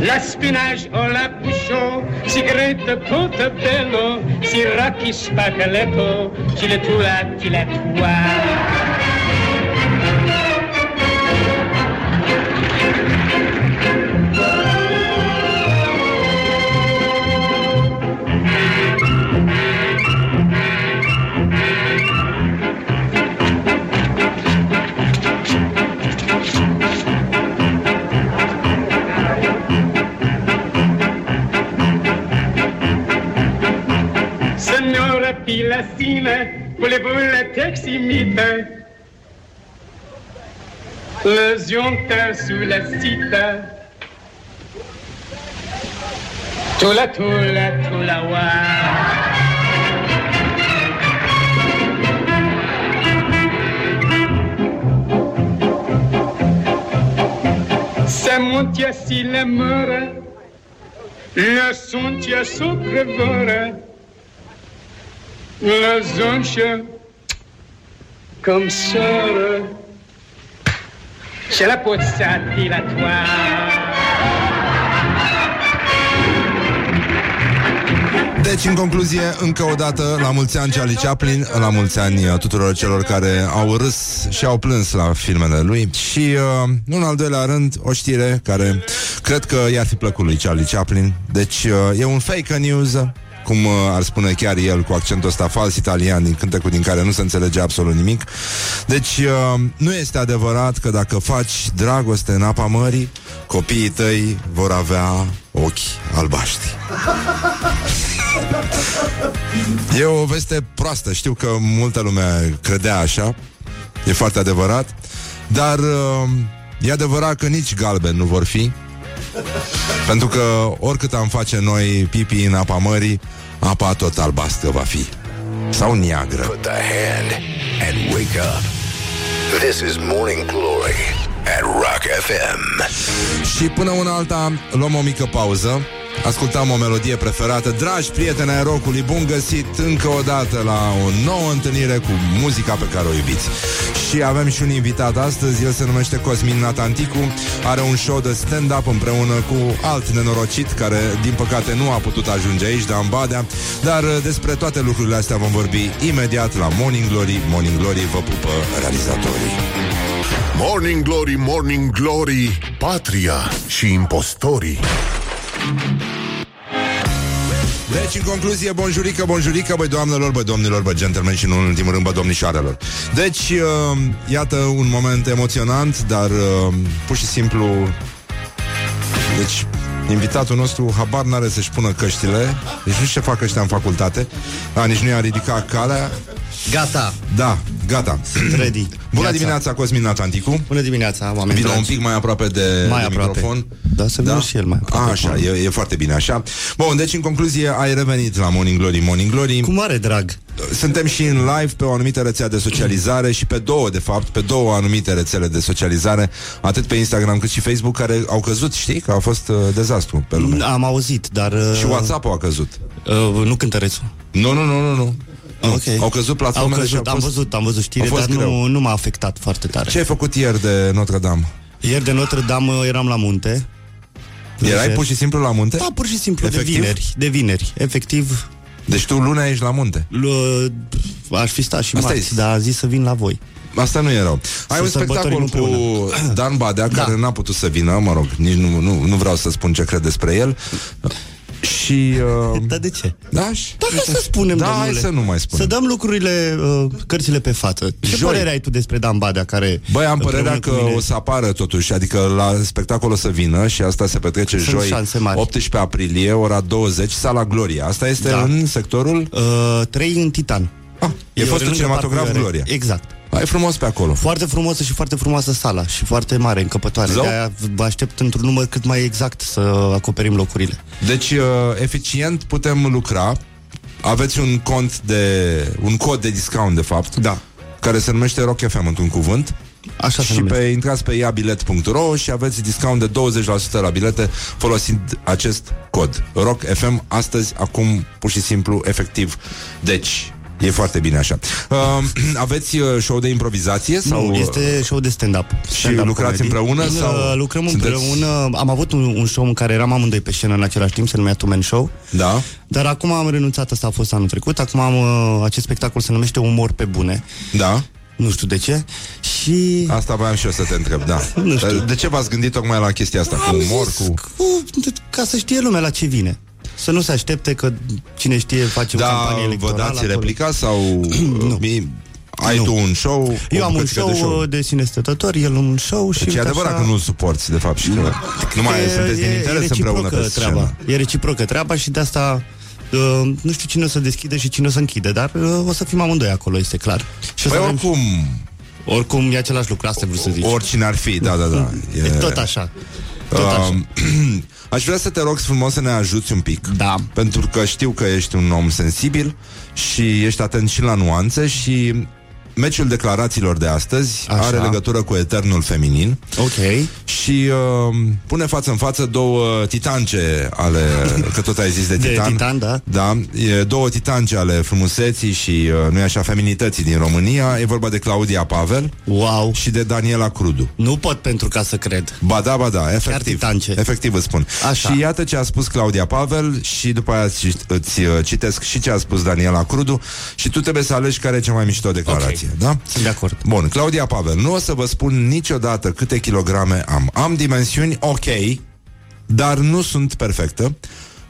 Speaker 13: La spinach o la bouchon, sigarette portabello, siracchi spaccaletto, je la tu la ti la tua. elastine, voulez-vous boule teximite. Le ziontin sous la cite. Tula tula tula wa. Se monte assim, lemora, le son te a sobrevora. Zonșă Cum soră Și la poțati la toa.
Speaker 1: Deci, în concluzie, încă o dată, la mulți ani Charlie Chaplin, la mulți ani uh, tuturor celor care au râs și au plâns la filmele lui. Și, uh, nu în al doilea rând, o știre care cred că i-ar fi plăcut lui Charlie Chaplin. Deci, uh, e un fake news, cum uh, ar spune chiar el cu accentul ăsta fals italian din cântecul din care nu se înțelege absolut nimic. Deci uh, nu este adevărat că dacă faci dragoste în apa mării, copiii tăi vor avea ochi albaștri. E o veste proastă, știu că multă lume credea așa, e foarte adevărat, dar uh, e adevărat că nici galben nu vor fi, pentru că oricât am face noi pipi în apa mării, apa tot albastră va fi. Sau neagră.
Speaker 3: Put the hand and wake up. This is Morning Glory at Rock FM.
Speaker 1: Și până una alta luăm o mică pauză Ascultăm o melodie preferată. Dragi prieteni ai rockului, bun găsit încă o dată la o nouă întâlnire cu muzica pe care o iubiți. Și avem și un invitat astăzi, el se numește Cosmin Natanticu. Are un show de stand-up împreună cu alt nenorocit Care din păcate nu a putut ajunge aici, Dan Badea. Dar uh, despre toate lucrurile astea vom vorbi imediat la Morning Glory. Morning Glory vă pupă realizatorii.
Speaker 4: Morning Glory, Morning Glory, patria și impostorii.
Speaker 1: Deci, în concluzie, bonjurică, bonjurică, băi doamnelor, băi domnilor, băi gentlemen și nu în ultimul rând, băi domnișoarelor. Deci, uh, iată un moment emoționant, dar uh, pur și simplu... Deci, invitatul nostru habar n-are să-și pună căștile, deci nu știu ce fac ăștia în facultate, a, nici nu i-a ridicat calea.
Speaker 14: Gata.
Speaker 1: Da, gata.
Speaker 14: Sunt [CLEARS THROAT] ready.
Speaker 1: Bună
Speaker 14: Viața.
Speaker 1: dimineața, Cosmin Natanticu.
Speaker 14: Bună dimineața, oameni
Speaker 1: Vino
Speaker 14: dragi.
Speaker 1: un pic mai aproape de,
Speaker 14: Mai
Speaker 1: de
Speaker 14: aproape.
Speaker 1: microfon.
Speaker 14: Da, să vină și el mai aproape.
Speaker 1: A, așa, e, e foarte bine așa. Bun, deci în concluzie ai revenit la Morning Glory, Morning Glory.
Speaker 14: Cu mare drag.
Speaker 1: Suntem și în live pe o anumită rețea de socializare și pe două, de fapt, pe două anumite rețele de socializare, atât pe Instagram cât și Facebook, care au căzut, știi, că a fost uh, dezastru pe lume.
Speaker 14: Am auzit, dar... Uh,
Speaker 1: Și WhatsApp-ul a căzut.
Speaker 14: Uh, nu cântărețul.
Speaker 1: Nu, nu, nu, nu, nu. Nu.
Speaker 14: Ok.
Speaker 1: Au căzut platformele
Speaker 14: Au căzut,
Speaker 1: și au
Speaker 14: am
Speaker 1: fost...
Speaker 14: văzut, am văzut știre,
Speaker 1: a fost
Speaker 14: dar
Speaker 1: greu.
Speaker 14: nu, nu m-a afectat foarte tare.
Speaker 1: Ce ai făcut ieri de Notre Dame?
Speaker 14: Ieri de Notre Dame uh, eram la munte.
Speaker 1: Erai
Speaker 14: Lejer.
Speaker 1: pur și simplu la munte?
Speaker 14: Da, pur și simplu,
Speaker 1: Efectiv?
Speaker 14: de vineri. De vineri, efectiv.
Speaker 1: Deci tu luna ești la munte.
Speaker 14: L- aș fi stat și
Speaker 1: Asta
Speaker 14: marți,
Speaker 1: e.
Speaker 14: dar am zis să vin la voi.
Speaker 1: Asta nu e rău. Ai
Speaker 14: Să
Speaker 1: un spectacol
Speaker 14: sărbătorim
Speaker 1: cu
Speaker 14: împreună.
Speaker 1: Dan Badea,
Speaker 14: Da.
Speaker 1: care n-a putut să vină, mă rog, nici nu, nu, nu vreau să spun ce cred despre el. Și... Uh...
Speaker 14: Dar de ce?
Speaker 1: Da, și...
Speaker 14: Da, hai să spunem,
Speaker 1: Da,
Speaker 14: domnule.
Speaker 1: hai să nu mai spunem.
Speaker 14: Să dăm lucrurile, uh, cărțile pe față. Ce
Speaker 1: Joi.
Speaker 14: părere ai tu despre Dan Badea care...
Speaker 1: Băi, am
Speaker 14: împreună
Speaker 1: părerea
Speaker 14: cu
Speaker 1: că
Speaker 14: mine-
Speaker 1: o să apară totuși, adică la spectacol o să vină și asta se petrece
Speaker 14: Sunt
Speaker 1: joi,
Speaker 14: șanse mari.
Speaker 1: 18 aprilie, ora 20, sala Gloria. Asta este
Speaker 14: Da.
Speaker 1: în sectorul...
Speaker 14: Uh, trei în Titan.
Speaker 1: Ah, e, fostul
Speaker 14: lângă
Speaker 1: cinematograf
Speaker 14: Parcul
Speaker 1: Gloria.
Speaker 14: Exact.
Speaker 1: Ai frumos pe acolo.
Speaker 14: Foarte frumoasă și foarte frumoasă sala și foarte mare, încăpătoare.
Speaker 1: Zău?
Speaker 14: De-aia vă aștept într-un număr cât mai exact să acoperim locurile.
Speaker 1: Deci, uh, eficient putem lucra. Aveți un cont de... un cod de discount, de fapt.
Speaker 14: Da.
Speaker 1: Care se numește Rock FM, într-un cuvânt.
Speaker 14: Așa se
Speaker 1: și
Speaker 14: numește.
Speaker 1: pe, intrați pe iabilet.ro și aveți discount de 20% la bilete folosind acest cod. Rock FM, astăzi, acum, pur și simplu, efectiv. Deci, e foarte bine așa. Uh, [CLEARS THROAT] aveți uh, show de improvizație? Sau...
Speaker 14: Nu, este show de stand-up.
Speaker 1: Și
Speaker 14: stand-up
Speaker 1: lucrați
Speaker 14: comedy.
Speaker 1: împreună?
Speaker 14: Uh,
Speaker 1: Sau
Speaker 14: Lucrăm
Speaker 1: sunteți-
Speaker 14: împreună. Am avut un, un show în care eram amândoi pe scenă în același timp, se numea Two Man Show.
Speaker 1: Da.
Speaker 14: Dar acum am renunțat, asta a fost anul trecut. Acum am, uh, acest spectacol se numește Umor pe bune.
Speaker 1: Da.
Speaker 14: Nu știu de ce. Și...
Speaker 1: Asta voiam și eu să te întreb, da. [LAUGHS]
Speaker 14: Nu știu.
Speaker 1: Dar De ce v-ați gândit tocmai la chestia asta? Cu
Speaker 14: Am
Speaker 1: umor,
Speaker 14: zis
Speaker 1: cu...
Speaker 14: cu... Ca să știe lumea la ce vine. Să nu se aștepte că cine știe face o
Speaker 1: Da,
Speaker 14: campanie
Speaker 1: vă
Speaker 14: electorală.
Speaker 1: dați
Speaker 14: acolo.
Speaker 1: replica sau... [CLEARS THROAT] Mi- Ai
Speaker 14: Nu.
Speaker 1: tu un show?
Speaker 14: Eu
Speaker 1: o
Speaker 14: am un
Speaker 1: bucățică
Speaker 14: show,
Speaker 1: de show.
Speaker 14: de sine stătător, el un show și
Speaker 1: Deci e
Speaker 14: uite
Speaker 1: adevărat
Speaker 14: așa-
Speaker 1: că nu suporți, de fapt, și că nu mai
Speaker 14: E-
Speaker 1: sunteți din
Speaker 14: e-
Speaker 1: interes
Speaker 14: e
Speaker 1: împreună
Speaker 14: reciprocă
Speaker 1: pe
Speaker 14: treaba.
Speaker 1: scenă.
Speaker 14: E reciprocă treaba și de asta uh, nu știu cine o să deschide și cine o să închide, dar uh, o să fim amândoi acolo, este clar. Și o să
Speaker 1: Păi
Speaker 14: avem-
Speaker 1: oricum,
Speaker 14: oricum e același lucru, asta vreau să zic.
Speaker 1: oricine ar fi, da, da, da.
Speaker 14: E tot așa. Tot așa.
Speaker 1: Um, [CLEARS THROAT] [CLEARS THROAT] Aș vrea să te rog frumos să ne ajuți un pic
Speaker 14: Da.
Speaker 1: Pentru că știu că ești un om sensibil Și ești atent și la nuanțe Și meciul declarațiilor de astăzi
Speaker 14: Așa.
Speaker 1: Are legătură cu eternul feminin
Speaker 14: Ok.
Speaker 1: Și uh, pune față în față două titance ale [LAUGHS] Că tot ai zis de
Speaker 14: De
Speaker 1: titan
Speaker 14: titan, da.
Speaker 1: Da, e două titance ale frumuseții și, uh, nu așa, feminității din România E vorba de Claudia Pavel
Speaker 14: Wow.
Speaker 1: și de Daniela Crudu
Speaker 14: Nu pot pentru ca să cred.
Speaker 1: Ba da, ba da, efectiv.
Speaker 14: titance.
Speaker 1: Efectiv îți spun.
Speaker 14: Așa.
Speaker 1: Și iată ce a spus Claudia Pavel și după aia îți, îți uh, citesc și ce a spus Daniela Crudu și tu trebuie să alegi care e cea mai mișto declarație, da?
Speaker 14: Sunt de acord.
Speaker 1: Bun, Claudia Pavel, nu o să vă spun niciodată câte kilograme am. Am dimensiuni ok, dar nu sunt perfectă.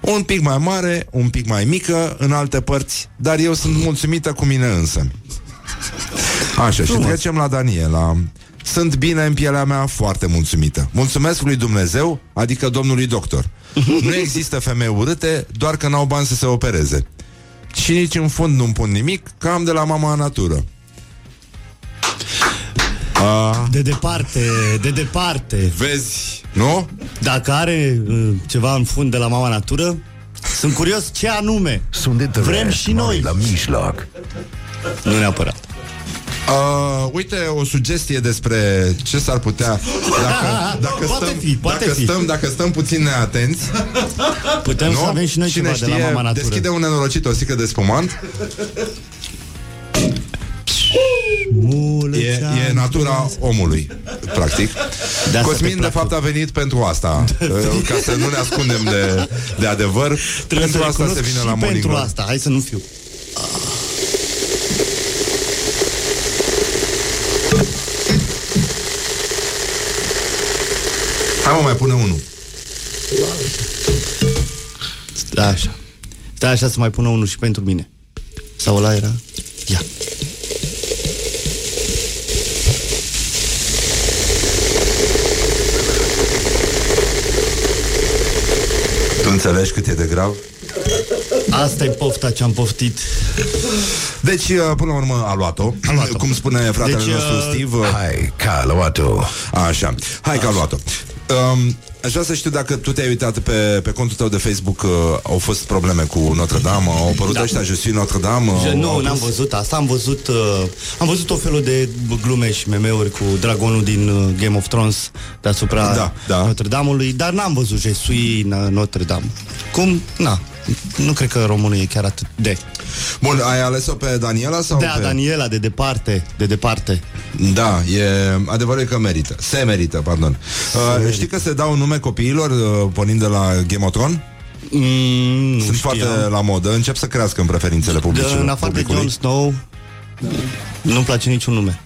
Speaker 1: Un pic mai mare, un pic mai mică în alte părți, dar eu sunt mulțumită cu mine însă. Așa, și trecem la Daniela. Sunt bine în pielea mea, foarte mulțumită. Mulțumesc lui Dumnezeu, adică domnului doctor. Nu există femei urâte, doar că n-au bani să se opereze. Și nici în fund nu-mi pun nimic, că am de la mama natură. A,
Speaker 14: De departe, de departe.
Speaker 1: vezi, nu?
Speaker 14: Dacă are uh, ceva în fund de la mama natură, sunt curios ce anume.
Speaker 3: Sunt de
Speaker 14: Vrem și noi.
Speaker 3: La mijloc.
Speaker 14: Nu neapărat.
Speaker 1: Uh, uite o sugestie despre ce s-ar putea dacă, [LAUGHS] dacă
Speaker 14: Poate
Speaker 1: stăm,
Speaker 14: fi, poate
Speaker 1: dacă
Speaker 14: fi.
Speaker 1: stăm, dacă stăm puțin neatenți,
Speaker 14: Putem să avem și noi
Speaker 1: Cine
Speaker 14: ceva de la
Speaker 1: știe,
Speaker 14: mama natură.
Speaker 1: deschide un nenorocit o sticlă de spumant.
Speaker 14: Mulți
Speaker 1: E,
Speaker 14: ani.
Speaker 1: e natura omului, practic.
Speaker 14: De asta
Speaker 1: Cosmin,
Speaker 14: te
Speaker 1: de
Speaker 14: plac
Speaker 1: fapt, a venit pentru [LAUGHS] asta. uh, Ca să nu ne ascundem de, de adevăr.
Speaker 14: Trebuie
Speaker 1: pentru
Speaker 14: să
Speaker 1: asta se
Speaker 14: recunosc
Speaker 1: vine
Speaker 14: și
Speaker 1: la Morning
Speaker 14: pentru
Speaker 1: Glory.
Speaker 14: asta. Hai să nu fiu.
Speaker 1: Hai mă, mai pune unul.
Speaker 14: Da, așa. Da, așa să mai pună unul și pentru mine. Sau ăla era? Ia.
Speaker 1: Tu înțelegi cât e de grav?
Speaker 14: Asta e pofta ce am poftit.
Speaker 1: Deci, uh, până la urmă, a luat-o.
Speaker 14: A luat-o.
Speaker 1: Cum spune fratele
Speaker 14: Deci,
Speaker 1: nostru
Speaker 14: uh,
Speaker 1: Steve. uh,
Speaker 3: Hai, ca luat-o.
Speaker 1: Așa, hai că a luat-o. Um, aș vrea să știu dacă tu te-ai uitat pe, pe contul tău de Facebook uh, Au fost probleme cu Notre Dame Au apărut
Speaker 14: Da.
Speaker 1: ăștia, Je suis Notre Dame
Speaker 14: Je,
Speaker 1: au-
Speaker 14: nu,
Speaker 1: au
Speaker 14: n-am
Speaker 1: pus-
Speaker 14: văzut asta. Am văzut, uh, am văzut o felul de glume și meme-uri cu dragonul din uh, Game of Thrones deasupra
Speaker 1: Da, da.
Speaker 14: Notre Dameului, dar n-am văzut Je suis na- Notre Dame. Cum? Na. Nu cred că românul e chiar atât de.
Speaker 1: Bun, ai ales-o pe Daniela sau
Speaker 14: Da,
Speaker 1: pe...
Speaker 14: Daniela, de departe, de departe.
Speaker 1: Da, e adevărul e că merită Se merită, pardon uh, Știi că se dau nume copiilor uh, Pornind de la Game of Thrones?
Speaker 14: Mm, nu
Speaker 1: Sunt
Speaker 14: știam.
Speaker 1: foarte la modă Încep să crească în preferințele
Speaker 14: De,
Speaker 1: publice
Speaker 14: în afară de Jon Snow, nu-mi place niciun nume.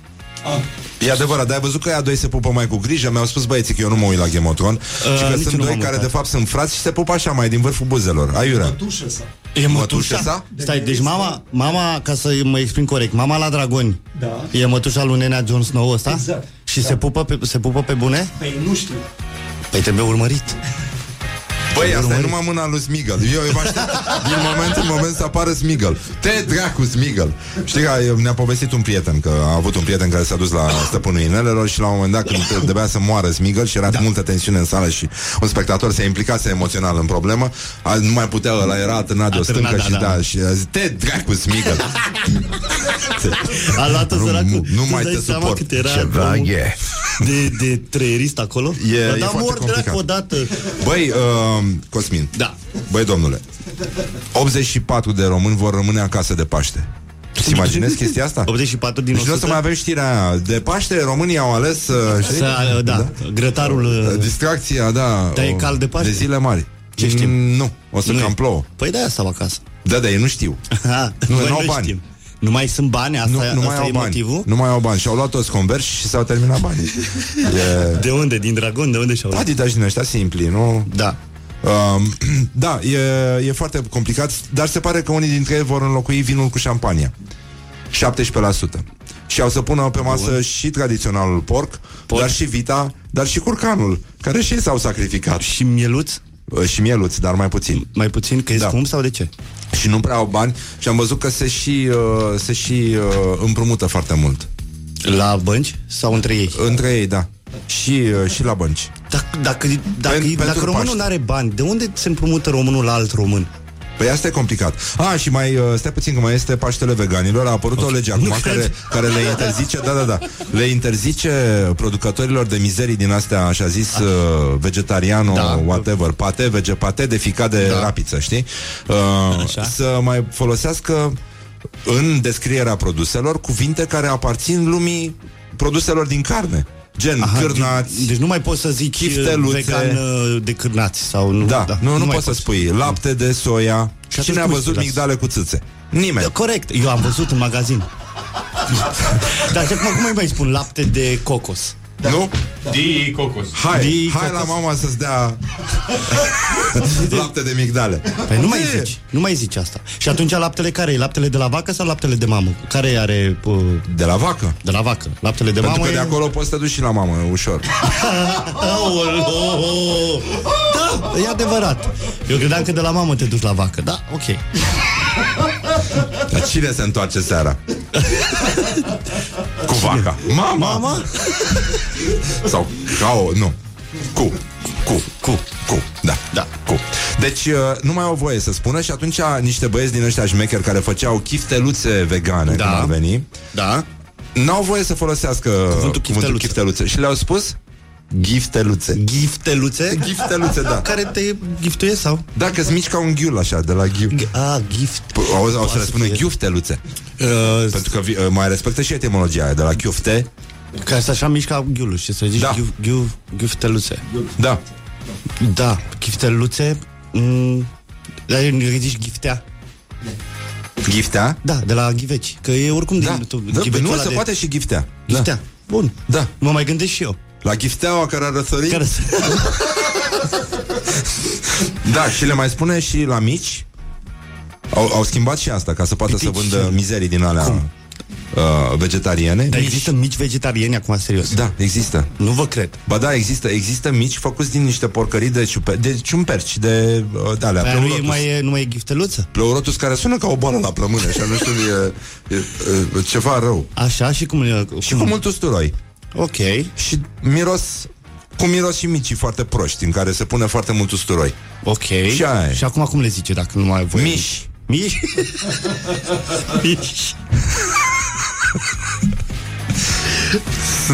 Speaker 1: E adevărat, dar ai văzut că ea doi se pupă mai cu grijă Mi-au spus băieții că eu nu mă uit la Game of Thrones uh, Și că
Speaker 14: nici
Speaker 1: sunt
Speaker 14: eu nu
Speaker 1: doi
Speaker 14: m-am
Speaker 1: care
Speaker 14: uitat.
Speaker 1: de fapt sunt frați Și se pupă așa mai din vârful buzelor Aiurea
Speaker 5: Mătușă sa.
Speaker 14: E
Speaker 1: Mătușă sa?
Speaker 14: Stai, deci mama, mama, ca să mă exprim corect, mama la dragoni
Speaker 5: Da.
Speaker 14: e mătușa lui nenea Jon Snow ăsta?
Speaker 5: Exact.
Speaker 14: Și se, pupă pe, se pupă pe bune?
Speaker 5: Păi nu știu.
Speaker 14: Păi trebuie urmărit.
Speaker 1: Băi, asta e numai mâna lui Smigel Eu, eu mă aștept din moment în moment să apară Smigel Te dracu Smigel Știi că eu- ne-a povestit un prieten Că a avut un prieten care s-a dus la stăpânul inelelor Și la un moment dat când trebuia să moară Smigel Și era da. multă tensiune în sală Și un spectator se implicase emoțional în problemă a, Nu mai putea, ăla era atârnat de o
Speaker 14: Atârnat,
Speaker 1: stâncă
Speaker 14: da,
Speaker 1: și
Speaker 14: da.
Speaker 1: da, și a zis, Te dracu Smigel
Speaker 14: A luat-o
Speaker 1: Nu-
Speaker 14: săracul.
Speaker 1: nu- nu
Speaker 14: Tu
Speaker 1: mai
Speaker 14: dai
Speaker 1: te
Speaker 14: seama
Speaker 1: suport.
Speaker 14: cât era
Speaker 1: Ceva
Speaker 14: omul
Speaker 1: e.
Speaker 14: de, de treierist acolo?
Speaker 1: E-
Speaker 14: Bă,
Speaker 1: e
Speaker 14: da,
Speaker 1: foarte
Speaker 14: mor
Speaker 1: complicat.
Speaker 14: dracu odată.
Speaker 1: Băi, uh, Cosmin
Speaker 14: Da.
Speaker 1: Băi, domnule 84 de români vor rămâne acasă de Paște Îți imaginezi chestia asta?
Speaker 14: 84 din
Speaker 1: Deci nu o
Speaker 14: 100.
Speaker 1: să mai avem știrea aia. De Paște, românii au ales uh, știi?
Speaker 14: Să, da, grătarul... uh,
Speaker 1: Distracția, da
Speaker 14: Dar e
Speaker 1: o-
Speaker 14: cald de Paște?
Speaker 1: De zile mari
Speaker 14: Ce știm?
Speaker 1: Mm, Nu, o să
Speaker 14: Nu e.
Speaker 1: cam plouă
Speaker 14: Păi de-aia stau acasă.
Speaker 1: Da, da, ei nu știu
Speaker 14: Ha, [LAUGHS]
Speaker 1: Nu,
Speaker 14: noi
Speaker 1: n-au bani.
Speaker 14: știm. Nu mai sunt bani, asta,
Speaker 1: nu, nu mai
Speaker 14: asta
Speaker 1: au
Speaker 14: e
Speaker 1: bani
Speaker 14: motivul?
Speaker 1: Nu mai au bani Și au luat toți conversi și s-au terminat banii [LAUGHS] e...
Speaker 14: De unde? Din Dragon? De unde și-au luat?
Speaker 1: Adidas din ăștia simpli, nu?
Speaker 14: Da.
Speaker 1: Um, [CLEARS THROAT] da, e, e foarte complicat Dar se pare că unii dintre ei vor înlocui vinul cu șampania 17% Și au să pună pe masă
Speaker 14: Bun.
Speaker 1: și tradiționalul porc,
Speaker 14: Porc.
Speaker 1: Dar și vita Dar și curcanul Care și ei s-au sacrificat
Speaker 14: Și mieluț?
Speaker 1: Uh, Și mieluți, dar mai puțin
Speaker 14: Mai puțin, că e
Speaker 1: Da.
Speaker 14: scump sau de ce?
Speaker 1: Și nu prea au bani Și am văzut că se și, uh, se și uh, împrumută foarte mult
Speaker 14: La bănci sau între ei?
Speaker 1: Între ei, da Și, uh, și la bănci
Speaker 14: Dacă, dacă, dacă,
Speaker 1: Pen-
Speaker 14: dacă
Speaker 1: pentru
Speaker 14: românul
Speaker 1: Paște.
Speaker 14: nu are bani, de unde se împrumută românul la alt român?
Speaker 1: Păi asta e complicat. A, și mai, uh, stai puțin că mai este Paștele Veganilor. A apărut okay. o lege acum
Speaker 14: Nu
Speaker 1: care,
Speaker 14: cred.
Speaker 1: care le interzice, da, da, da, le interzice producătorilor de mizerii din astea, așa zis, uh, vegetariano,
Speaker 14: Da.
Speaker 1: whatever, pate, vegepate, de ficat de
Speaker 14: Da.
Speaker 1: rapiță, știi? Uh,
Speaker 14: Așa.
Speaker 1: să mai folosească în descrierea produselor cuvinte care aparțin lumii produselor din carne. Gen
Speaker 14: Aha,
Speaker 1: cârnați,
Speaker 14: de- Deci nu mai poți să zici
Speaker 1: chifteluțe.
Speaker 14: vegan uh, de cârnați sau nu.
Speaker 1: da, nu, nu, nu
Speaker 14: mai
Speaker 1: poți să spui lapte de soia.
Speaker 14: Și
Speaker 1: Cine a
Speaker 14: atunci cum
Speaker 1: văzut
Speaker 14: spui?
Speaker 1: migdale cu țâțe? Nimeni.
Speaker 14: Da, corect, eu am văzut în magazin. [LAUGHS] Dar și acum cum mai mai spun lapte de cocos?
Speaker 1: Nu?
Speaker 5: Di cocos.
Speaker 1: Hai,
Speaker 14: Di
Speaker 1: hai
Speaker 14: cocos.
Speaker 1: la mama să-ți dea [LAUGHS] lapte de migdale.
Speaker 14: Păi nu mai
Speaker 1: E,
Speaker 14: zici, nu mai zici asta. Și atunci laptele care e? Laptele de la vacă sau laptele de mamă? Care are uh,
Speaker 1: De la vacă.
Speaker 14: de la vacă? Laptele de
Speaker 1: Pentru
Speaker 14: mamă
Speaker 1: că de
Speaker 14: e...
Speaker 1: acolo poți să te duci și la mamă, ușor. [LAUGHS]
Speaker 14: Aoleo! Da, e adevărat. Eu credeam că de la mamă te duci la vacă. Da, ok. [LAUGHS]
Speaker 1: Dar cine se întoarce seara? Cu vaca. Mama!
Speaker 14: Mama?
Speaker 1: Sau ca o, nu. Cu. Cu.
Speaker 14: Cu.
Speaker 1: Cu. Da.
Speaker 14: Da.
Speaker 1: Cu. Deci uh, nu mai au voie să spună și atunci niște băieți din ăștia șmecheri care făceau chifteluțe vegane,
Speaker 14: Da.
Speaker 1: cum ar veni,
Speaker 14: Da.
Speaker 1: n-au voie să folosească cuvântul
Speaker 14: chifteluțe.
Speaker 1: chifteluțe. Și le-au spus gifteluțe.
Speaker 14: Gifteluțe?
Speaker 1: Gifteluțe, da.
Speaker 14: Care te giftuie sau?
Speaker 1: Da, că mici ca un ghiul așa, de la ghiu.
Speaker 14: A, gift.
Speaker 1: P- O, o să le spună
Speaker 14: fie.
Speaker 1: ghiufteluțe.
Speaker 14: Uh,
Speaker 1: Pentru că vi- uh, mai respectă și etimologia aia, de la ghiufte.
Speaker 14: ca să așa mișca ghiulul și să zici
Speaker 1: Da.
Speaker 14: da. ghiu, ghiu, gifteluțe.
Speaker 1: Da.
Speaker 14: Da, gifteluțe. Mm, dar zici giftea.
Speaker 1: Giftea?
Speaker 14: Da, de la ghiveci. Că e oricum
Speaker 1: Da.
Speaker 14: din... Tu,
Speaker 1: da
Speaker 14: ghiveciul
Speaker 1: nu
Speaker 14: ăla
Speaker 1: se
Speaker 14: de-
Speaker 1: poate și giftea.
Speaker 14: Giftea. Bun.
Speaker 1: Da.
Speaker 14: Mă mai gândesc și eu.
Speaker 1: La gifteaua care a răsărit.
Speaker 14: Care să... [LAUGHS]
Speaker 1: Da, și le mai spune și la mici. Au, au schimbat și asta, ca să poată
Speaker 14: Pitici.
Speaker 1: să vândă mizerii din alea uh, vegetariene.
Speaker 14: Dar
Speaker 1: Mici.
Speaker 14: există mici vegetarieni acum, serios.
Speaker 1: Da, există.
Speaker 14: Nu vă cred.
Speaker 1: Ba da, există, există mici făcuți din niște porcării de, ciupe, de ciumperci, de, uh, de alea,
Speaker 14: Dar nu e,
Speaker 1: pleurotus.
Speaker 14: mai e, nu mai e gifteluță?
Speaker 1: Pleurotus care sună ca o boală la plămâne, așa, nu știu, e, e, e ceva rău.
Speaker 14: Așa și cum... e-
Speaker 1: Și cu mult usturoi.
Speaker 14: Ok.
Speaker 1: Și miros, cu miros și micii foarte proști, în care se pune foarte mult usturoi.
Speaker 14: Ok.
Speaker 1: Și aia e.
Speaker 14: și acum cum le zice dacă nu mai ai voie?
Speaker 1: Miși.
Speaker 14: Miși? [LAUGHS] Miși.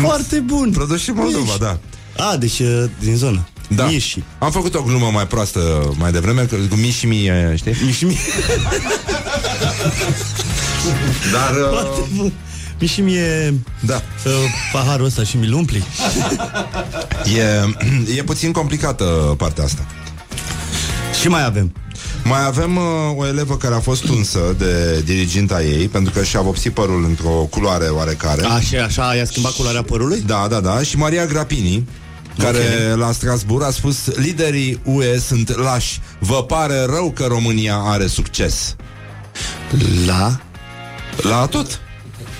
Speaker 14: Foarte bun.
Speaker 1: Produs și Moldova,
Speaker 14: Miși.
Speaker 1: da.
Speaker 14: A, deci e din zonă.
Speaker 1: Da.
Speaker 14: Miși.
Speaker 1: Am făcut o glumă mai proastă mai devreme, că cu miși și mii, e, știi?
Speaker 14: Miși, miși.
Speaker 1: Dar, uh,
Speaker 14: Foarte bun. Miși mie
Speaker 1: da,
Speaker 14: uh, paharul ăsta și mi-l umpli. [LAUGHS]
Speaker 1: e, e puțin complicată partea asta.
Speaker 14: Și mai avem.
Speaker 1: Mai avem uh, o elevă care a fost unsă de diriginta ei Pentru că și-a vopsit părul într-o culoare oarecare
Speaker 14: Așa, așa, i-a schimbat culoarea părului?
Speaker 1: Da, da, da Și Maria Grapini care okay. la Strasbourg a spus Liderii UE sunt lași Vă pare rău că România are succes
Speaker 14: La?
Speaker 1: La tot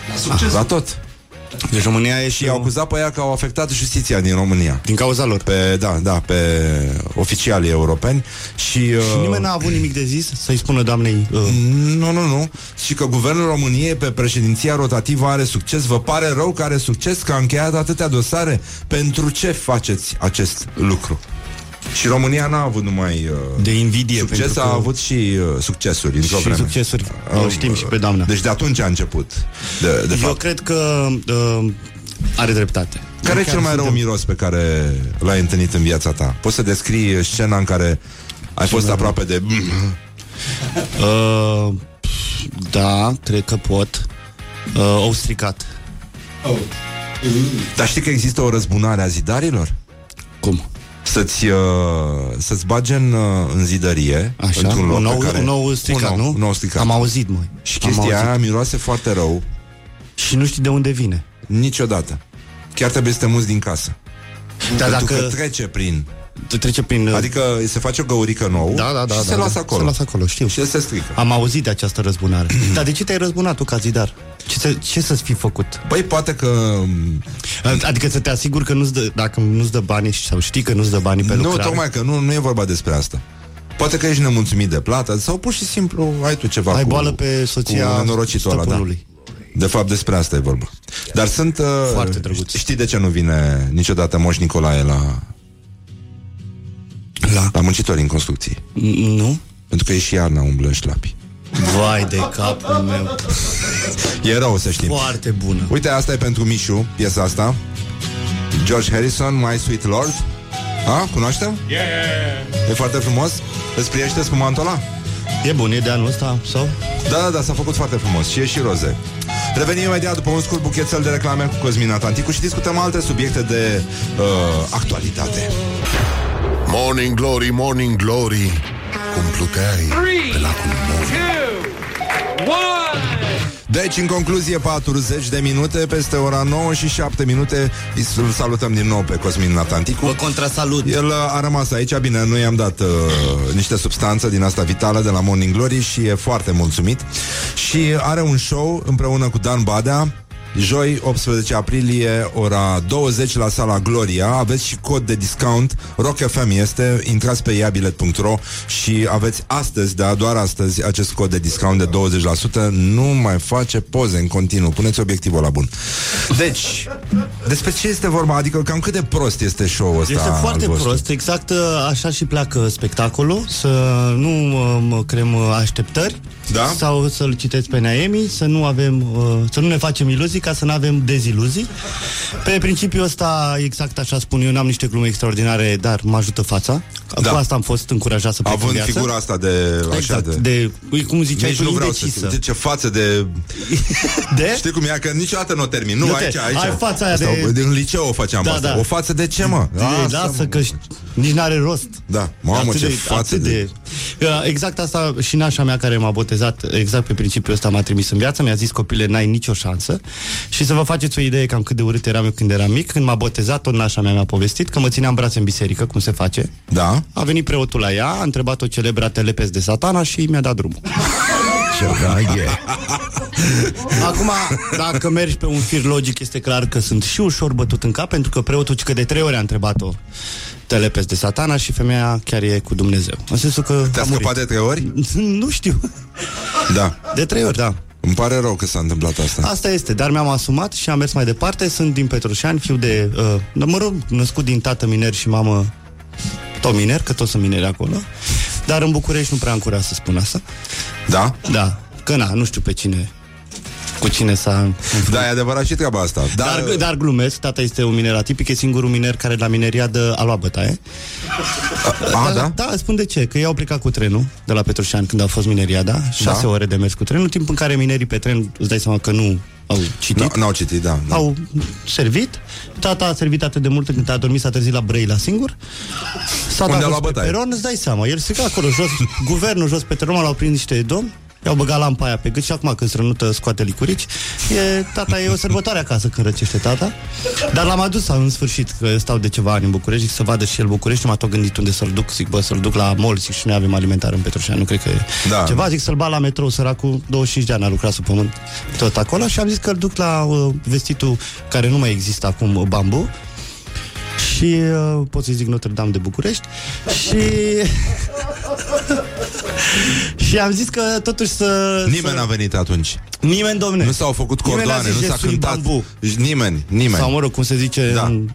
Speaker 5: La succes.
Speaker 1: La tot
Speaker 14: Deci România e
Speaker 1: și i-au acuzat pe ea că au afectat justiția din România.
Speaker 14: Din cauza lor.
Speaker 1: Pe, da, da, pe oficialii europeni. Și, uh,
Speaker 14: Și nimeni n-a avut nimic de zis să-i spună doamnei... Uh,
Speaker 1: Nu, nu, nu. Și că guvernul României pe președinția rotativă are succes. Vă pare rău că are succes, că a încheiat atâtea dosare? Pentru ce faceți acest lucru? Și România n-a avut numai uh,
Speaker 14: de invidie.
Speaker 1: succes,
Speaker 14: pentru
Speaker 1: a
Speaker 14: că-
Speaker 1: avut și uh, succesuri într-o
Speaker 14: Și
Speaker 1: vreme.
Speaker 14: succesuri.
Speaker 1: Uh,
Speaker 14: O știm și pe doamna.
Speaker 1: Deci de atunci a început. De, de
Speaker 14: Eu
Speaker 1: fapt.
Speaker 14: cred că uh, are dreptate.
Speaker 1: Care e
Speaker 14: Chiar
Speaker 1: cel mai rău
Speaker 14: suntem-
Speaker 1: miros pe care l-ai întâlnit în viața ta? Poți să descrii scena în care ai fost aproape de...
Speaker 14: Uh, da, cred că pot. Uh, au stricat.
Speaker 1: Dar știi că există o răzbunare a zidarilor?
Speaker 14: Cum?
Speaker 1: Să-ți, uh, să-ți bage în, uh, în zidărie
Speaker 14: Așa,
Speaker 1: într-un loc
Speaker 14: un nou,
Speaker 1: pe care...
Speaker 14: un nou stricat,
Speaker 1: un nou,
Speaker 14: nu?
Speaker 1: Un nou stricat.
Speaker 14: Am auzit, măi.
Speaker 1: Și
Speaker 14: Am
Speaker 1: chestia
Speaker 14: auzit.
Speaker 1: aia miroase foarte rău
Speaker 14: Și nu știi de unde vine.
Speaker 1: Niciodată Chiar trebuie să te muți din casă
Speaker 14: Dar
Speaker 1: Pentru
Speaker 14: dacă-
Speaker 1: că trece prin
Speaker 14: Trece prin... uh,
Speaker 1: Adică se face o găurică nouă
Speaker 14: Da, da, da.
Speaker 1: Și
Speaker 14: da,
Speaker 1: se
Speaker 14: da.
Speaker 1: lasă acolo
Speaker 14: Se lasă acolo, știu.
Speaker 1: Și el se strică
Speaker 14: Am auzit de această răzbunare. [CLEARS THROAT] Dar de ce te-ai răzbunat tu ca zidar? Ce, să, ce să-ți fi făcut?
Speaker 1: Băi, poate că...
Speaker 14: Adică să te asiguri că nu-ți dă, dacă nu-ți dă banii sau știi că nu-ți dă banii pe
Speaker 1: Nu,
Speaker 14: lucrare.
Speaker 1: tocmai că nu, nu e vorba despre asta Poate că ești nemulțumit de plată Sau pur și simplu ai tu ceva
Speaker 14: Ai
Speaker 1: cu,
Speaker 14: boală pe soția
Speaker 1: cu nenorocitul ăla, da.
Speaker 14: stăpânului.
Speaker 1: De fapt despre asta e vorba Dar sunt uh,
Speaker 14: Foarte drăguț.
Speaker 1: Știi de ce nu vine niciodată Moș Nicolae la
Speaker 14: La,
Speaker 1: la muncitori în construcții
Speaker 14: Nu?
Speaker 1: Pentru că e și iarna umblă în șlapi
Speaker 14: Vai de capul meu.
Speaker 1: E rău să știm
Speaker 14: Foarte bună.
Speaker 1: Uite, asta e pentru Mișu, piesa asta George Harrison, My Sweet Lord A, cunoaștem?
Speaker 5: Yeah!
Speaker 1: E foarte frumos Îți priește spumantul ăla?
Speaker 14: E bun, e de anul ăsta? Sau?
Speaker 1: Da, da, da, s-a făcut foarte frumos și e și roze. Revenim imediat după un scurt buchețel de reclame cu Cosmin Atlanticu și discutăm alte subiecte de uh, actualitate.
Speaker 4: Morning Glory, Morning Glory Cum pluteai pe lacul Mori
Speaker 1: Deci, în concluzie, 40 de minute peste ora 9 și 7 minute îl salutăm din nou pe Cosmin Atlanticu.
Speaker 14: Vă contrasalut.
Speaker 1: El uh, a rămas aici, bine, noi i-am dat uh, niște substanță din asta vitală de la Morning Glory și e foarte mulțumit. Și are un show împreună cu Dan Badea, Joi, 18 aprilie, ora 20 la sala Gloria. Aveți și cod de discount. Rock FM este, intrați pe iabilet.ro Și aveți astăzi, da, doar astăzi Acest cod de discount de 20% Nu mai face poze în continuu. Puneți obiectivul la bun. Deci, despre ce este vorba? Adică cam cât de prost este show-ul ăsta
Speaker 14: Este
Speaker 1: al
Speaker 14: foarte
Speaker 1: vostru?
Speaker 14: prost, exact uh, așa și pleacă spectacolul. Să nu um, creăm uh, așteptări.
Speaker 1: Da?
Speaker 14: Sau să-l citeți pe Naemi Să nu avem, uh, să nu ne facem iluzii Ca să nu avem deziluzii Pe principiul ăsta, exact așa spun eu N-am niște glume extraordinare, dar mă ajută fața
Speaker 1: Da.
Speaker 14: Cu asta am fost încurajat să plec în
Speaker 1: Având
Speaker 14: viață.
Speaker 1: figura asta de... Așa,
Speaker 14: Exact,
Speaker 1: de...
Speaker 14: de, de cum ziceai
Speaker 1: Nici
Speaker 14: tu,
Speaker 1: nu vreau să
Speaker 14: indecisă.
Speaker 1: știu ce față de... [LAUGHS]
Speaker 14: De?
Speaker 1: Știi cum e? Că niciodată nu o termin. Nu,
Speaker 14: Nu te-
Speaker 1: aici, aici.
Speaker 14: ai fața aia
Speaker 1: Asta,
Speaker 14: de-
Speaker 1: Din liceu o făceam
Speaker 14: Da,
Speaker 1: asta.
Speaker 14: da.
Speaker 1: O față de ce, mă?
Speaker 14: De, lasă că ș- nici n-are rost.
Speaker 1: Da, mamă,
Speaker 14: Atât
Speaker 1: ce
Speaker 14: de-
Speaker 1: față
Speaker 14: atât
Speaker 1: de...
Speaker 14: Uh, Exact asta și nașa mea care m-a botezat Exact pe principiul ăsta m-a trimis în viață Mi-a zis copile, n-ai nicio șansă Și să vă faceți o idee cam cât de urât eram eu când eram mic Când m-a botezat, tot nașa mea mi-a povestit Că mă ținea în brațe în biserică, cum se face
Speaker 1: Da?
Speaker 14: A venit preotul la ea, a întrebat-o celebra telepes de satana Și mi-a dat drumul
Speaker 1: Ce draghe.
Speaker 14: Acum, dacă mergi pe un fir logic, este clar că sunt și ușor bătut în cap, pentru că preotul că de trei ori a întrebat-o telepes de satana și femeia chiar e cu Dumnezeu. În sensul că
Speaker 1: Te-a
Speaker 14: a murit.
Speaker 1: scăpat de trei ori? [LAUGHS]
Speaker 14: Nu știu.
Speaker 1: Da.
Speaker 14: De trei ori, da.
Speaker 1: Îmi pare rău că s-a întâmplat asta.
Speaker 14: Asta este, dar mi-am asumat și am mers mai departe. Sunt din Petroșani, fiu de... Uh, mă rog, născut din tată miner și mamă tot miner, că toți sunt mineri acolo. Dar în București nu prea am curaj să spun asta.
Speaker 1: Da?
Speaker 14: Da, că na, nu știu pe cine cu cine s-a...
Speaker 1: Da, e adevărat și treaba asta.
Speaker 14: Dar, dar, dar glumesc, tata este un miner atipic, e singurul miner care la mineriadă a luat bătaie.
Speaker 1: A, da?
Speaker 14: Da, spun de ce, că ei au plecat cu trenul de la Petroșani când a fost mineriada, șase
Speaker 1: Da.
Speaker 14: ore de mers cu trenul, timp în care minerii pe tren, îți dai seama că nu au citit.
Speaker 1: N- N-au citit, da. da.
Speaker 14: Au servit Tata a servit atât de mult încât a dormit S-a trezit la Brăila singur Tata
Speaker 1: Unde a
Speaker 14: a
Speaker 1: luat
Speaker 14: fost pe
Speaker 1: bătaie?
Speaker 14: peron Îți dai seama, el se acolo jos Guvernul jos pe teron L-au prins niște domni I-au băgat lampa aia pe gât și acum când strănută scoate licurici. E, Tata e o sărbătoare acasă când răcește tata. Dar l-am adus în sfârșit Că stau de ceva ani în București Zic să vadă și el București Nu m-a tot gândit unde să-l duc Zic bă să-l duc la mall Zic și noi avem alimentar în Petroșani Nu cred că e
Speaker 1: Da.
Speaker 14: ceva Zic să-l bat la metrou Săracul 25 de ani a lucrat sub pământ Tot acolo Și am zis că îl duc la uh, vestitul Care nu mai există acum uh, Bambu și uh, pot să zic Notre Dame de București și [LAUGHS] și am zis că totuși să
Speaker 1: Nimeni
Speaker 14: să...
Speaker 1: n-a venit atunci.
Speaker 14: Nimeni, domne.
Speaker 1: Nu s-au făcut
Speaker 14: Nimeni n-a
Speaker 1: cordoane,
Speaker 14: zis,
Speaker 1: nu s-a
Speaker 14: "Je suis
Speaker 1: cântat.
Speaker 14: bambu."
Speaker 1: Nimeni, nimeni.
Speaker 14: Sau, mă rog, cum se zice...
Speaker 1: Da.
Speaker 14: În...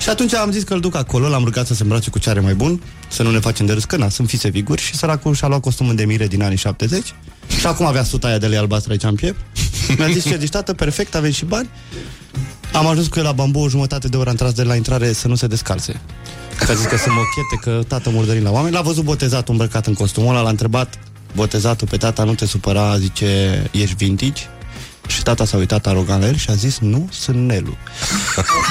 Speaker 14: Și atunci am zis că îl duc acolo, l-am rugat să se îmbrace cu ce are mai bun, să nu ne facem de râs, că na, sunt fise viguri și săracul și-a luat costumul de mire din anii 70 și acum avea suta aia de lei albastră aici în piept. Mi-a zis ce zici, tată, perfect, avem și bani. Am ajuns cu el la bambu o jumătate de oră, am tras de la intrare să nu se descalțe. Că a zis că sunt mochete, că tată murdărin la oameni. L-a văzut botezatul îmbrăcat în costumul ăla, l-a întrebat botezatul pe tata, nu te supăra, zice, ești vintage? Și tata s-a uitat arogant la el și a zis, nu, sunt Nelu.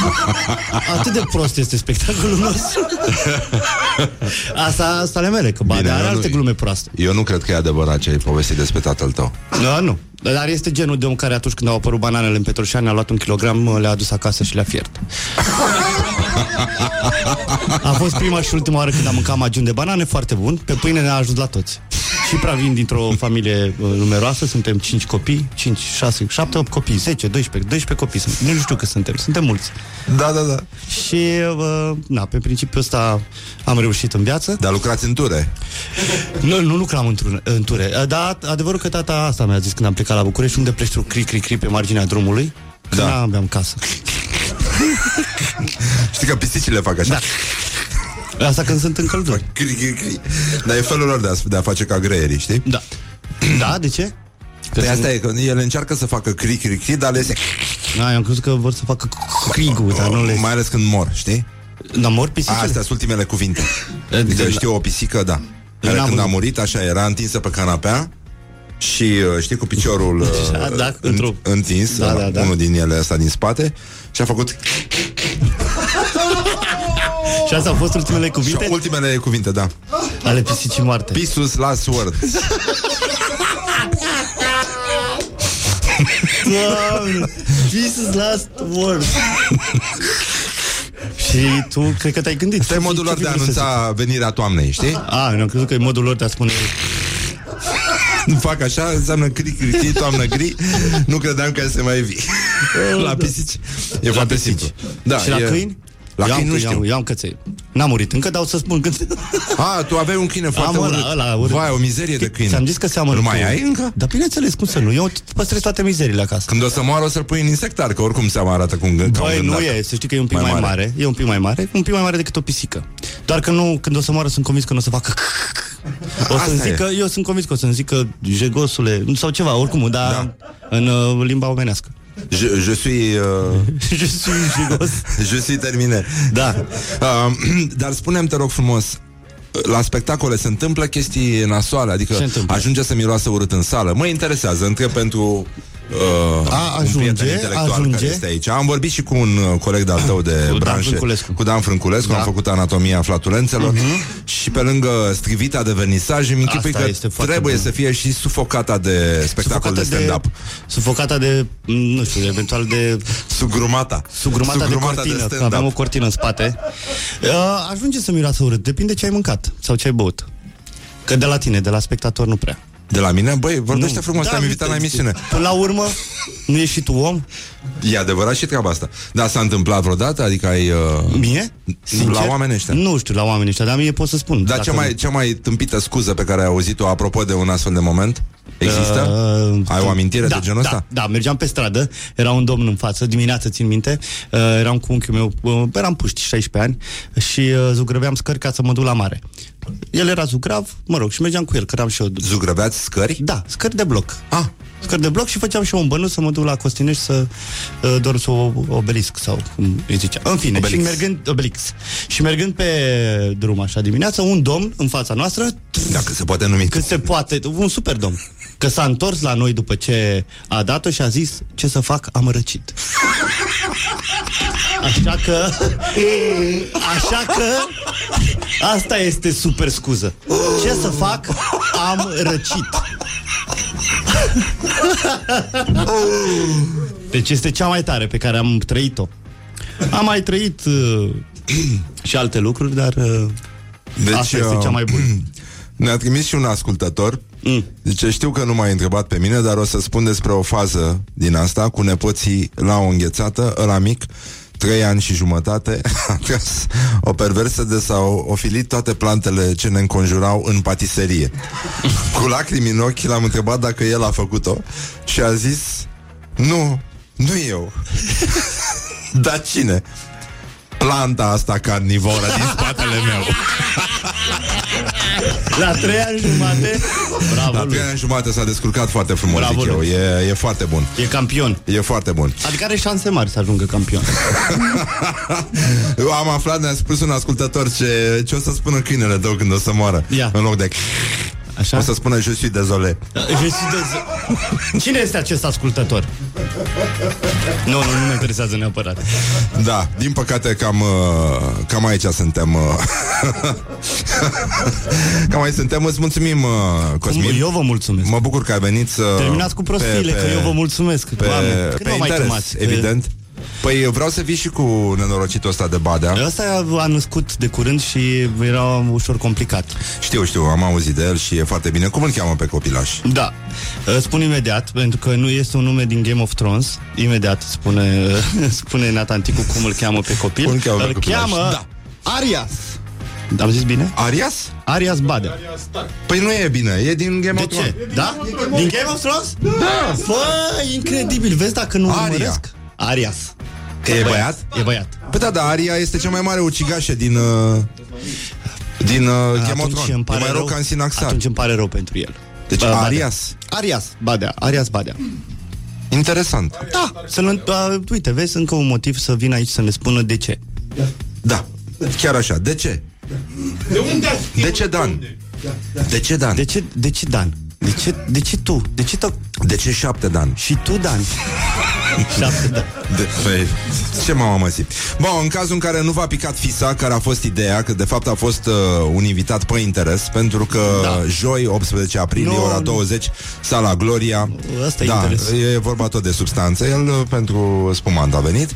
Speaker 14: [LAUGHS] Atât de prost este spectacolul nostru. [LAUGHS] Asta, asta ale mele, că Bine,
Speaker 1: Bine,
Speaker 14: are
Speaker 1: eu nu-
Speaker 14: alte glume proaste.
Speaker 1: Eu nu cred că e adevărat ce ai povestit despre tatăl tău.
Speaker 14: Da, nu. Dar este genul de om care atunci când au apărut bananele în Petroșani a luat un kilogram, le-a adus acasă și le-a fiert. [LAUGHS] A fost prima și ultima oară când am mâncat magiun de banane, foarte bun. Pe pâine ne-a ajuns la toți. Și prea vin dintr-o familie uh, numeroasă, suntem 5 copii, 5, 6, 7, 8 copii, 10, 12, 12 copii sunt. Nu știu că suntem, suntem mulți.
Speaker 1: Da, da, da.
Speaker 14: Și, uh, na, pe principiul ăsta am reușit în viață.
Speaker 1: Dar lucrați în ture.
Speaker 14: Nu, nu lucram în ture, în ture. Dar adevărul că tata asta mi-a zis când am plecat la București, unde pleci tu cri, cri, cri pe marginea drumului, că
Speaker 1: Da.
Speaker 14: da. aveam casă.
Speaker 1: Știi că pisicile fac așa.
Speaker 14: Da. Asta când sunt în căldură.
Speaker 1: Cri, cri, cri. Dar e felul lor de a, de a face ca greierii, știi?
Speaker 14: Da. Da, de ce?
Speaker 1: Că păi asta e, că ele încearcă să facă cri, cri, cri, dar le se...
Speaker 14: Da, eu am crezut că vor să facă crigul, dar nu le...
Speaker 1: Mai ales când mor, știi?
Speaker 14: Dar mor pisicile?
Speaker 1: Astea sunt ultimele cuvinte. Adică
Speaker 14: de-
Speaker 1: știu o pisică, da. Care
Speaker 14: n-am
Speaker 1: când a
Speaker 14: văzut.
Speaker 1: murit, așa, era întinsă pe canapea și, uh, știi, cu piciorul [LAUGHS] uh,
Speaker 14: Da, da, într-o-
Speaker 1: întins,
Speaker 14: Da, da, da.
Speaker 1: unul din ele ăsta din spate, și a făcut... [LAUGHS]
Speaker 14: Și astea au fost ultimele
Speaker 1: Și
Speaker 14: cuvinte
Speaker 1: ultimele cuvinte, da.
Speaker 14: ale pisicii moarte.
Speaker 1: Pisus last word. [LAUGHS]
Speaker 14: Doamne, this is last word. [LAUGHS] Și tu cred că te-ai gândit.
Speaker 1: Asta e
Speaker 14: Ce
Speaker 1: modul
Speaker 14: fi-
Speaker 1: lor
Speaker 14: ce
Speaker 1: de a
Speaker 14: fi vrut să
Speaker 1: anunța venirea toamnei, știi?
Speaker 14: zic? A, eu am crezut că e modul lor de a spune
Speaker 1: Nu fac așa, înseamnă cri, cri, cri, toamnă gri Nu credeam că se mai vii La pisici E foarte simplu da,
Speaker 14: Și la
Speaker 1: e...
Speaker 14: câini?
Speaker 1: La
Speaker 14: Eu am
Speaker 1: câini nu
Speaker 14: câini,
Speaker 1: știu
Speaker 14: Eu am căței. N-am murit încă, dar o să spun când... [LAUGHS]
Speaker 1: A, tu aveai un câine foarte
Speaker 14: Am ăla,
Speaker 1: urât
Speaker 14: ăla, urât.
Speaker 1: Vai, o mizerie de câine
Speaker 14: Ți-am zis că seamănă
Speaker 1: Îl
Speaker 14: cu-
Speaker 1: mai ai încă?
Speaker 14: Dar bineînțeles, cum să nu? Eu păstrez toate mizerile acasă.
Speaker 1: Când o să moară o să-l pui în insectar Că oricum seama arată cum ca un
Speaker 14: Băi, nu
Speaker 1: gândac.
Speaker 14: e, să știi că e un pic
Speaker 1: Mai
Speaker 14: mai,
Speaker 1: mare.
Speaker 14: mare. E un pic mai mare, un pic mai mare decât o pisică. Doar că nu, când o să moară, sunt convins că nu o să facă [LAUGHS] O
Speaker 1: Asta
Speaker 14: să-mi
Speaker 1: e.
Speaker 14: zică, eu sunt convins că o să-mi zică jegosule, sau ceva, oricum, dar
Speaker 1: Da.
Speaker 14: în uh, limba omenească.
Speaker 1: Je, je suis uh, [LAUGHS]
Speaker 14: Je suis jegos. [LAUGHS]
Speaker 1: Je suis terminé
Speaker 14: Da.
Speaker 1: uh, [CLEARS THROAT] Dar spune-mi, te rog frumos la spectacole se întâmplă chestii nasoale Adică
Speaker 14: Se întâmplă.
Speaker 1: ajunge să miroasă urât în sală Mă interesează, întreb pentru uh,
Speaker 14: A,
Speaker 1: un
Speaker 14: ajunge,
Speaker 1: prieten intelectual
Speaker 14: ajunge.
Speaker 1: care este aici Am vorbit și cu un uh, coleg de-al tău de
Speaker 14: Dan
Speaker 1: branșe
Speaker 14: Frânculescu.
Speaker 1: Cu Dan Frânculescu,
Speaker 14: Da. Mhm.
Speaker 1: am făcut anatomia flatulențelor Și pe lângă strivita de vernisaj Îmi închipui
Speaker 14: Asta
Speaker 1: că
Speaker 14: este foarte
Speaker 1: trebuie
Speaker 14: bun.
Speaker 1: să fie și sufocata de spectacol de stand-up
Speaker 14: Sufocata de, nu știu, eventual de
Speaker 1: Sugrumata
Speaker 14: Sugrumata,
Speaker 1: Sugrumata
Speaker 14: de cortină, că
Speaker 1: stand-up.
Speaker 14: avem o cortină în spate. Uh, ajunge să miroasă urât, depinde ce ai mâncat sau ce ai băut. Că de la tine, de la spectator nu prea.
Speaker 1: De la mine? Băi, vorbește
Speaker 14: Nu.
Speaker 1: frumos,
Speaker 14: Da,
Speaker 1: te-am invitat la
Speaker 14: uite,
Speaker 1: emisiune
Speaker 14: Până la urmă, nu ești și tu om?
Speaker 1: E adevărat și treaba asta. Dar s-a întâmplat vreodată? Adică ai... Uh...
Speaker 14: Mie?
Speaker 1: La oameni ăștia.
Speaker 14: Nu știu, la oamenii ăștia, dar mie pot să spun.
Speaker 1: Dar
Speaker 14: Dacă
Speaker 1: cea mai, cea mai tâmpită scuză pe care ai auzit-o apropo de un astfel de moment? Există?
Speaker 14: Uh,
Speaker 1: ai o amintire
Speaker 14: da,
Speaker 1: de genul
Speaker 14: da,
Speaker 1: ăsta?
Speaker 14: Da, mergeam pe stradă, era un domn în față, dimineața țin minte, uh, eram cu unchiul meu, uh, eram puști, 16 ani, și uh, zugrăveam scări ca să mă duc la mare. El era zugrav, mă rog, și mergeam cu el, căram și eu.
Speaker 1: Zugrăveați scări?
Speaker 14: Da, scări de bloc.
Speaker 1: Ah.
Speaker 14: Scări de bloc și făceam și eu un bănuț să mă duc la Costinești să uh, dorm să o obelisc sau cum îi zicea. În fine,
Speaker 1: Obelix.
Speaker 14: și mergând, obelix. Și mergând pe drum așa dimineața, un domn în fața noastră,
Speaker 1: Dacă se poate numi.
Speaker 14: cât se poate, un super domn, că s-a întors la noi după ce a dat-o și a zis, ce să fac, am răcit. Așa că Așa că Asta este super scuză. Ce să fac? Am răcit. Deci este cea mai tare pe care am trăit-o. Am mai trăit uh, Și alte lucruri Dar uh,
Speaker 1: Deci,
Speaker 14: Asta este
Speaker 1: uh,
Speaker 14: cea mai bună. [CLEARS THROAT]
Speaker 1: Ne-a trimis și un ascultător mm. Zice, știu că nu m-ai întrebat pe mine Dar o să spun despre o fază din asta Cu nepoții la o înghețată Ăla mic Trei ani și jumătate [LAUGHS] A tras o perversă de s-au ofilit toate plantele ce ne înconjurau în patiserie [LAUGHS] Cu lacrimi în ochi l-am întrebat dacă el a făcut-o Și a zis Nu, nu eu [LAUGHS] Dar cine? Planta asta carnivoră din spatele meu
Speaker 14: La trei ani jumate Bravo
Speaker 1: La
Speaker 14: lui.
Speaker 1: trei ani jumate s-a descurcat foarte frumos,
Speaker 14: Bravo
Speaker 1: zic eu.
Speaker 14: lui.
Speaker 1: E, e foarte bun.
Speaker 14: E campion
Speaker 1: E foarte bun.
Speaker 14: Adică are șanse mari să ajungă campion
Speaker 1: Eu [LAUGHS] am aflat, ne-a spus un ascultător ce, ce o să spună câinele tău când o să moară.
Speaker 14: Ia.
Speaker 1: În loc de...
Speaker 14: Așa?
Speaker 1: O să spună je suis désolé.
Speaker 14: Je suis désolé. Cine este acest ascultător? Nu, nu, nu mă interesează neapărat
Speaker 1: Da, din păcate cam, uh, cam aici suntem. uh, [LAUGHS] cam aici suntem. Îți mulțumim, uh, Cosmin.
Speaker 14: Eu vă mulțumesc
Speaker 1: Mă bucur că ai venit să...
Speaker 14: Terminați cu prostiile, că eu vă mulțumesc
Speaker 1: Pe,
Speaker 14: Doamne, cât
Speaker 1: pe
Speaker 14: mă mai
Speaker 1: interes,
Speaker 14: chemați? Că-
Speaker 1: evident. Păi vreau să vii și cu nenorocitul ăsta de Badea.
Speaker 14: Ăsta a născut de curând și era ușor complicat.
Speaker 1: Știu, știu, am auzit de el și e foarte bine. Cum îl cheamă pe copilaș?
Speaker 14: Da. Uh, Spun imediat, pentru că nu este un nume din Game of Thrones. Imediat spune, [LAUGHS] spune Natanticu cum îl cheamă pe copil.
Speaker 1: Cum îl cheamă pe
Speaker 14: îl
Speaker 1: copilaș?
Speaker 14: cheamă
Speaker 1: Da.
Speaker 14: Arias. Am zis bine?
Speaker 1: Arias?
Speaker 14: Arias Badea.
Speaker 1: Păi nu e bine, e din Game
Speaker 14: De
Speaker 1: of Thrones.
Speaker 14: ce? Da? Din Game of Thrones? Da! Bă, incredibil. Vezi dacă nu
Speaker 1: Aria.
Speaker 14: urmăresc? Arias.
Speaker 1: Că e băiat?
Speaker 14: E băiat.
Speaker 1: Păi da, da, Aria este cea mai mare ucigașă din... Uh, din uh, Game of
Speaker 14: Atunci
Speaker 1: Thrones.
Speaker 14: îmi
Speaker 1: E
Speaker 14: pare
Speaker 1: mai rău
Speaker 14: rău,
Speaker 1: ca în Sinaxar.
Speaker 14: Atunci îmi pare rău pentru el.
Speaker 1: Deci
Speaker 14: Bă, Badea.
Speaker 1: Arias.
Speaker 14: Arias Badea. Arias Badea.
Speaker 1: Interesant.
Speaker 14: Da, să uh, uite, vezi încă un motiv să vină aici să ne spună de ce.
Speaker 1: Da, chiar așa. De ce?
Speaker 5: De unde ați știut?
Speaker 1: De ce, Dan? De ce, Dan?
Speaker 14: De ce, de ce Dan? De ce, de ce tu? De ce tot?
Speaker 1: De ce șapte, Dan?
Speaker 14: Și tu, Dan? Șapte, da.
Speaker 1: De, păi, ce m-am amăsit? Bun, în cazul în care nu v-a picat fisa, care a fost ideea, că de fapt a fost uh, un invitat pe interes, pentru că
Speaker 14: Da.
Speaker 1: joi, 18 aprilie,
Speaker 14: Nu,
Speaker 1: ora
Speaker 14: nu.
Speaker 1: 20, sala Gloria.
Speaker 14: Ăsta e
Speaker 1: da,
Speaker 14: interes.
Speaker 1: e vorba tot de substanță. El uh, pentru spumant a venit.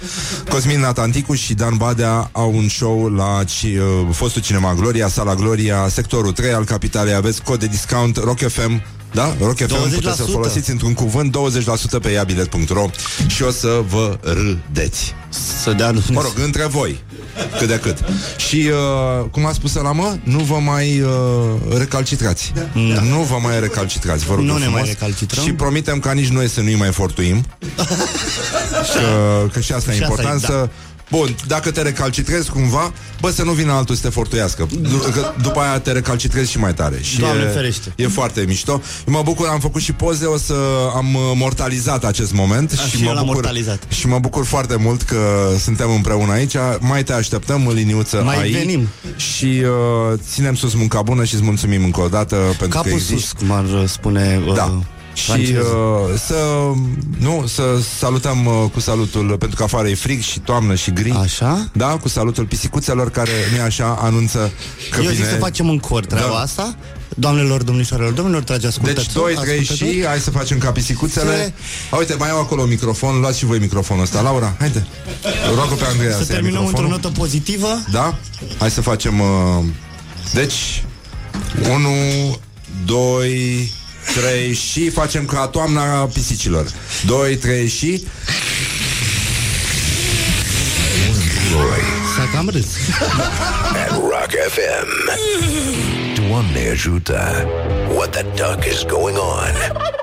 Speaker 1: Cosmin Natanticu și Dan Badea au un show la ci, uh, fostul cinema Gloria, sala Gloria, sectorul 3 al capitalei. Aveți cod de discount Rock FM da? Rock FM
Speaker 14: 20%.
Speaker 1: puteți să folosiți într-un cuvânt 20% pe iabilet.ro și o să vă râdeți.
Speaker 14: Să dea
Speaker 1: Mă rog, între voi. Cât de cât. Și, uh, cum a spus la mă, nu vă mai uh, recalcitrați. Da. Nu vă mai recalcitrați, vă rog
Speaker 14: Nu
Speaker 1: eu
Speaker 14: ne
Speaker 1: frumos.
Speaker 14: mai recalcitrăm.
Speaker 1: Și promitem ca nici noi să nu-i mai fortuim. [LAUGHS] că, că și asta e
Speaker 14: Și asta
Speaker 1: important
Speaker 14: e, da.
Speaker 1: să... Bun, dacă te recalcitrezi cumva, bă, să nu vină altul să te fortuiască. Du- că după aia te recalcitrezi și mai tare. Și
Speaker 14: Doamne
Speaker 1: e,
Speaker 14: ferește.
Speaker 1: E foarte mișto. Eu mă bucur, am făcut și poze, o să am uh, mortalizat acest moment.
Speaker 14: A, și
Speaker 1: mă
Speaker 14: eu l-am
Speaker 1: bucur,
Speaker 14: mortalizat.
Speaker 1: Și mă bucur foarte mult că suntem împreună aici. Mai te așteptăm, în liniuță
Speaker 14: Mai
Speaker 1: aici.
Speaker 14: venim.
Speaker 1: Și uh, ținem sus munca bună și îți mulțumim încă o dată pentru că
Speaker 14: Capul
Speaker 1: existi.
Speaker 14: sus, cum ar uh, spune uh,
Speaker 1: Da. Și
Speaker 14: francezul.
Speaker 1: uh, să nu, să salutăm uh, cu salutul pentru că afară e frig și toamnă și gri.
Speaker 14: Așa?
Speaker 1: Da, cu salutul pisicuțelor care nu așa anunță că
Speaker 14: Eu
Speaker 1: vine.
Speaker 14: zic să facem în cor treaba
Speaker 1: Da.
Speaker 14: asta Doamnelor, domnișoarelor, domnilor, trage ascultători
Speaker 1: Deci 2, 3
Speaker 14: ascultători.
Speaker 1: și hai să facem ca pisicuțele.
Speaker 14: Se-
Speaker 1: A, uite, mai au acolo microfon, luați și voi microfonul ăsta. Laura, haide. Roagă pe Andreea
Speaker 14: Să
Speaker 1: să ia
Speaker 14: terminăm într-o
Speaker 1: microfonul.
Speaker 14: notă pozitivă
Speaker 1: Da? Hai să facem uh, Deci 1 2 3 și facem ca toamna pisicilor 2, 3 și
Speaker 14: S-a cam râs
Speaker 3: At Rock FM. Doamne ajută. What the duck is going on?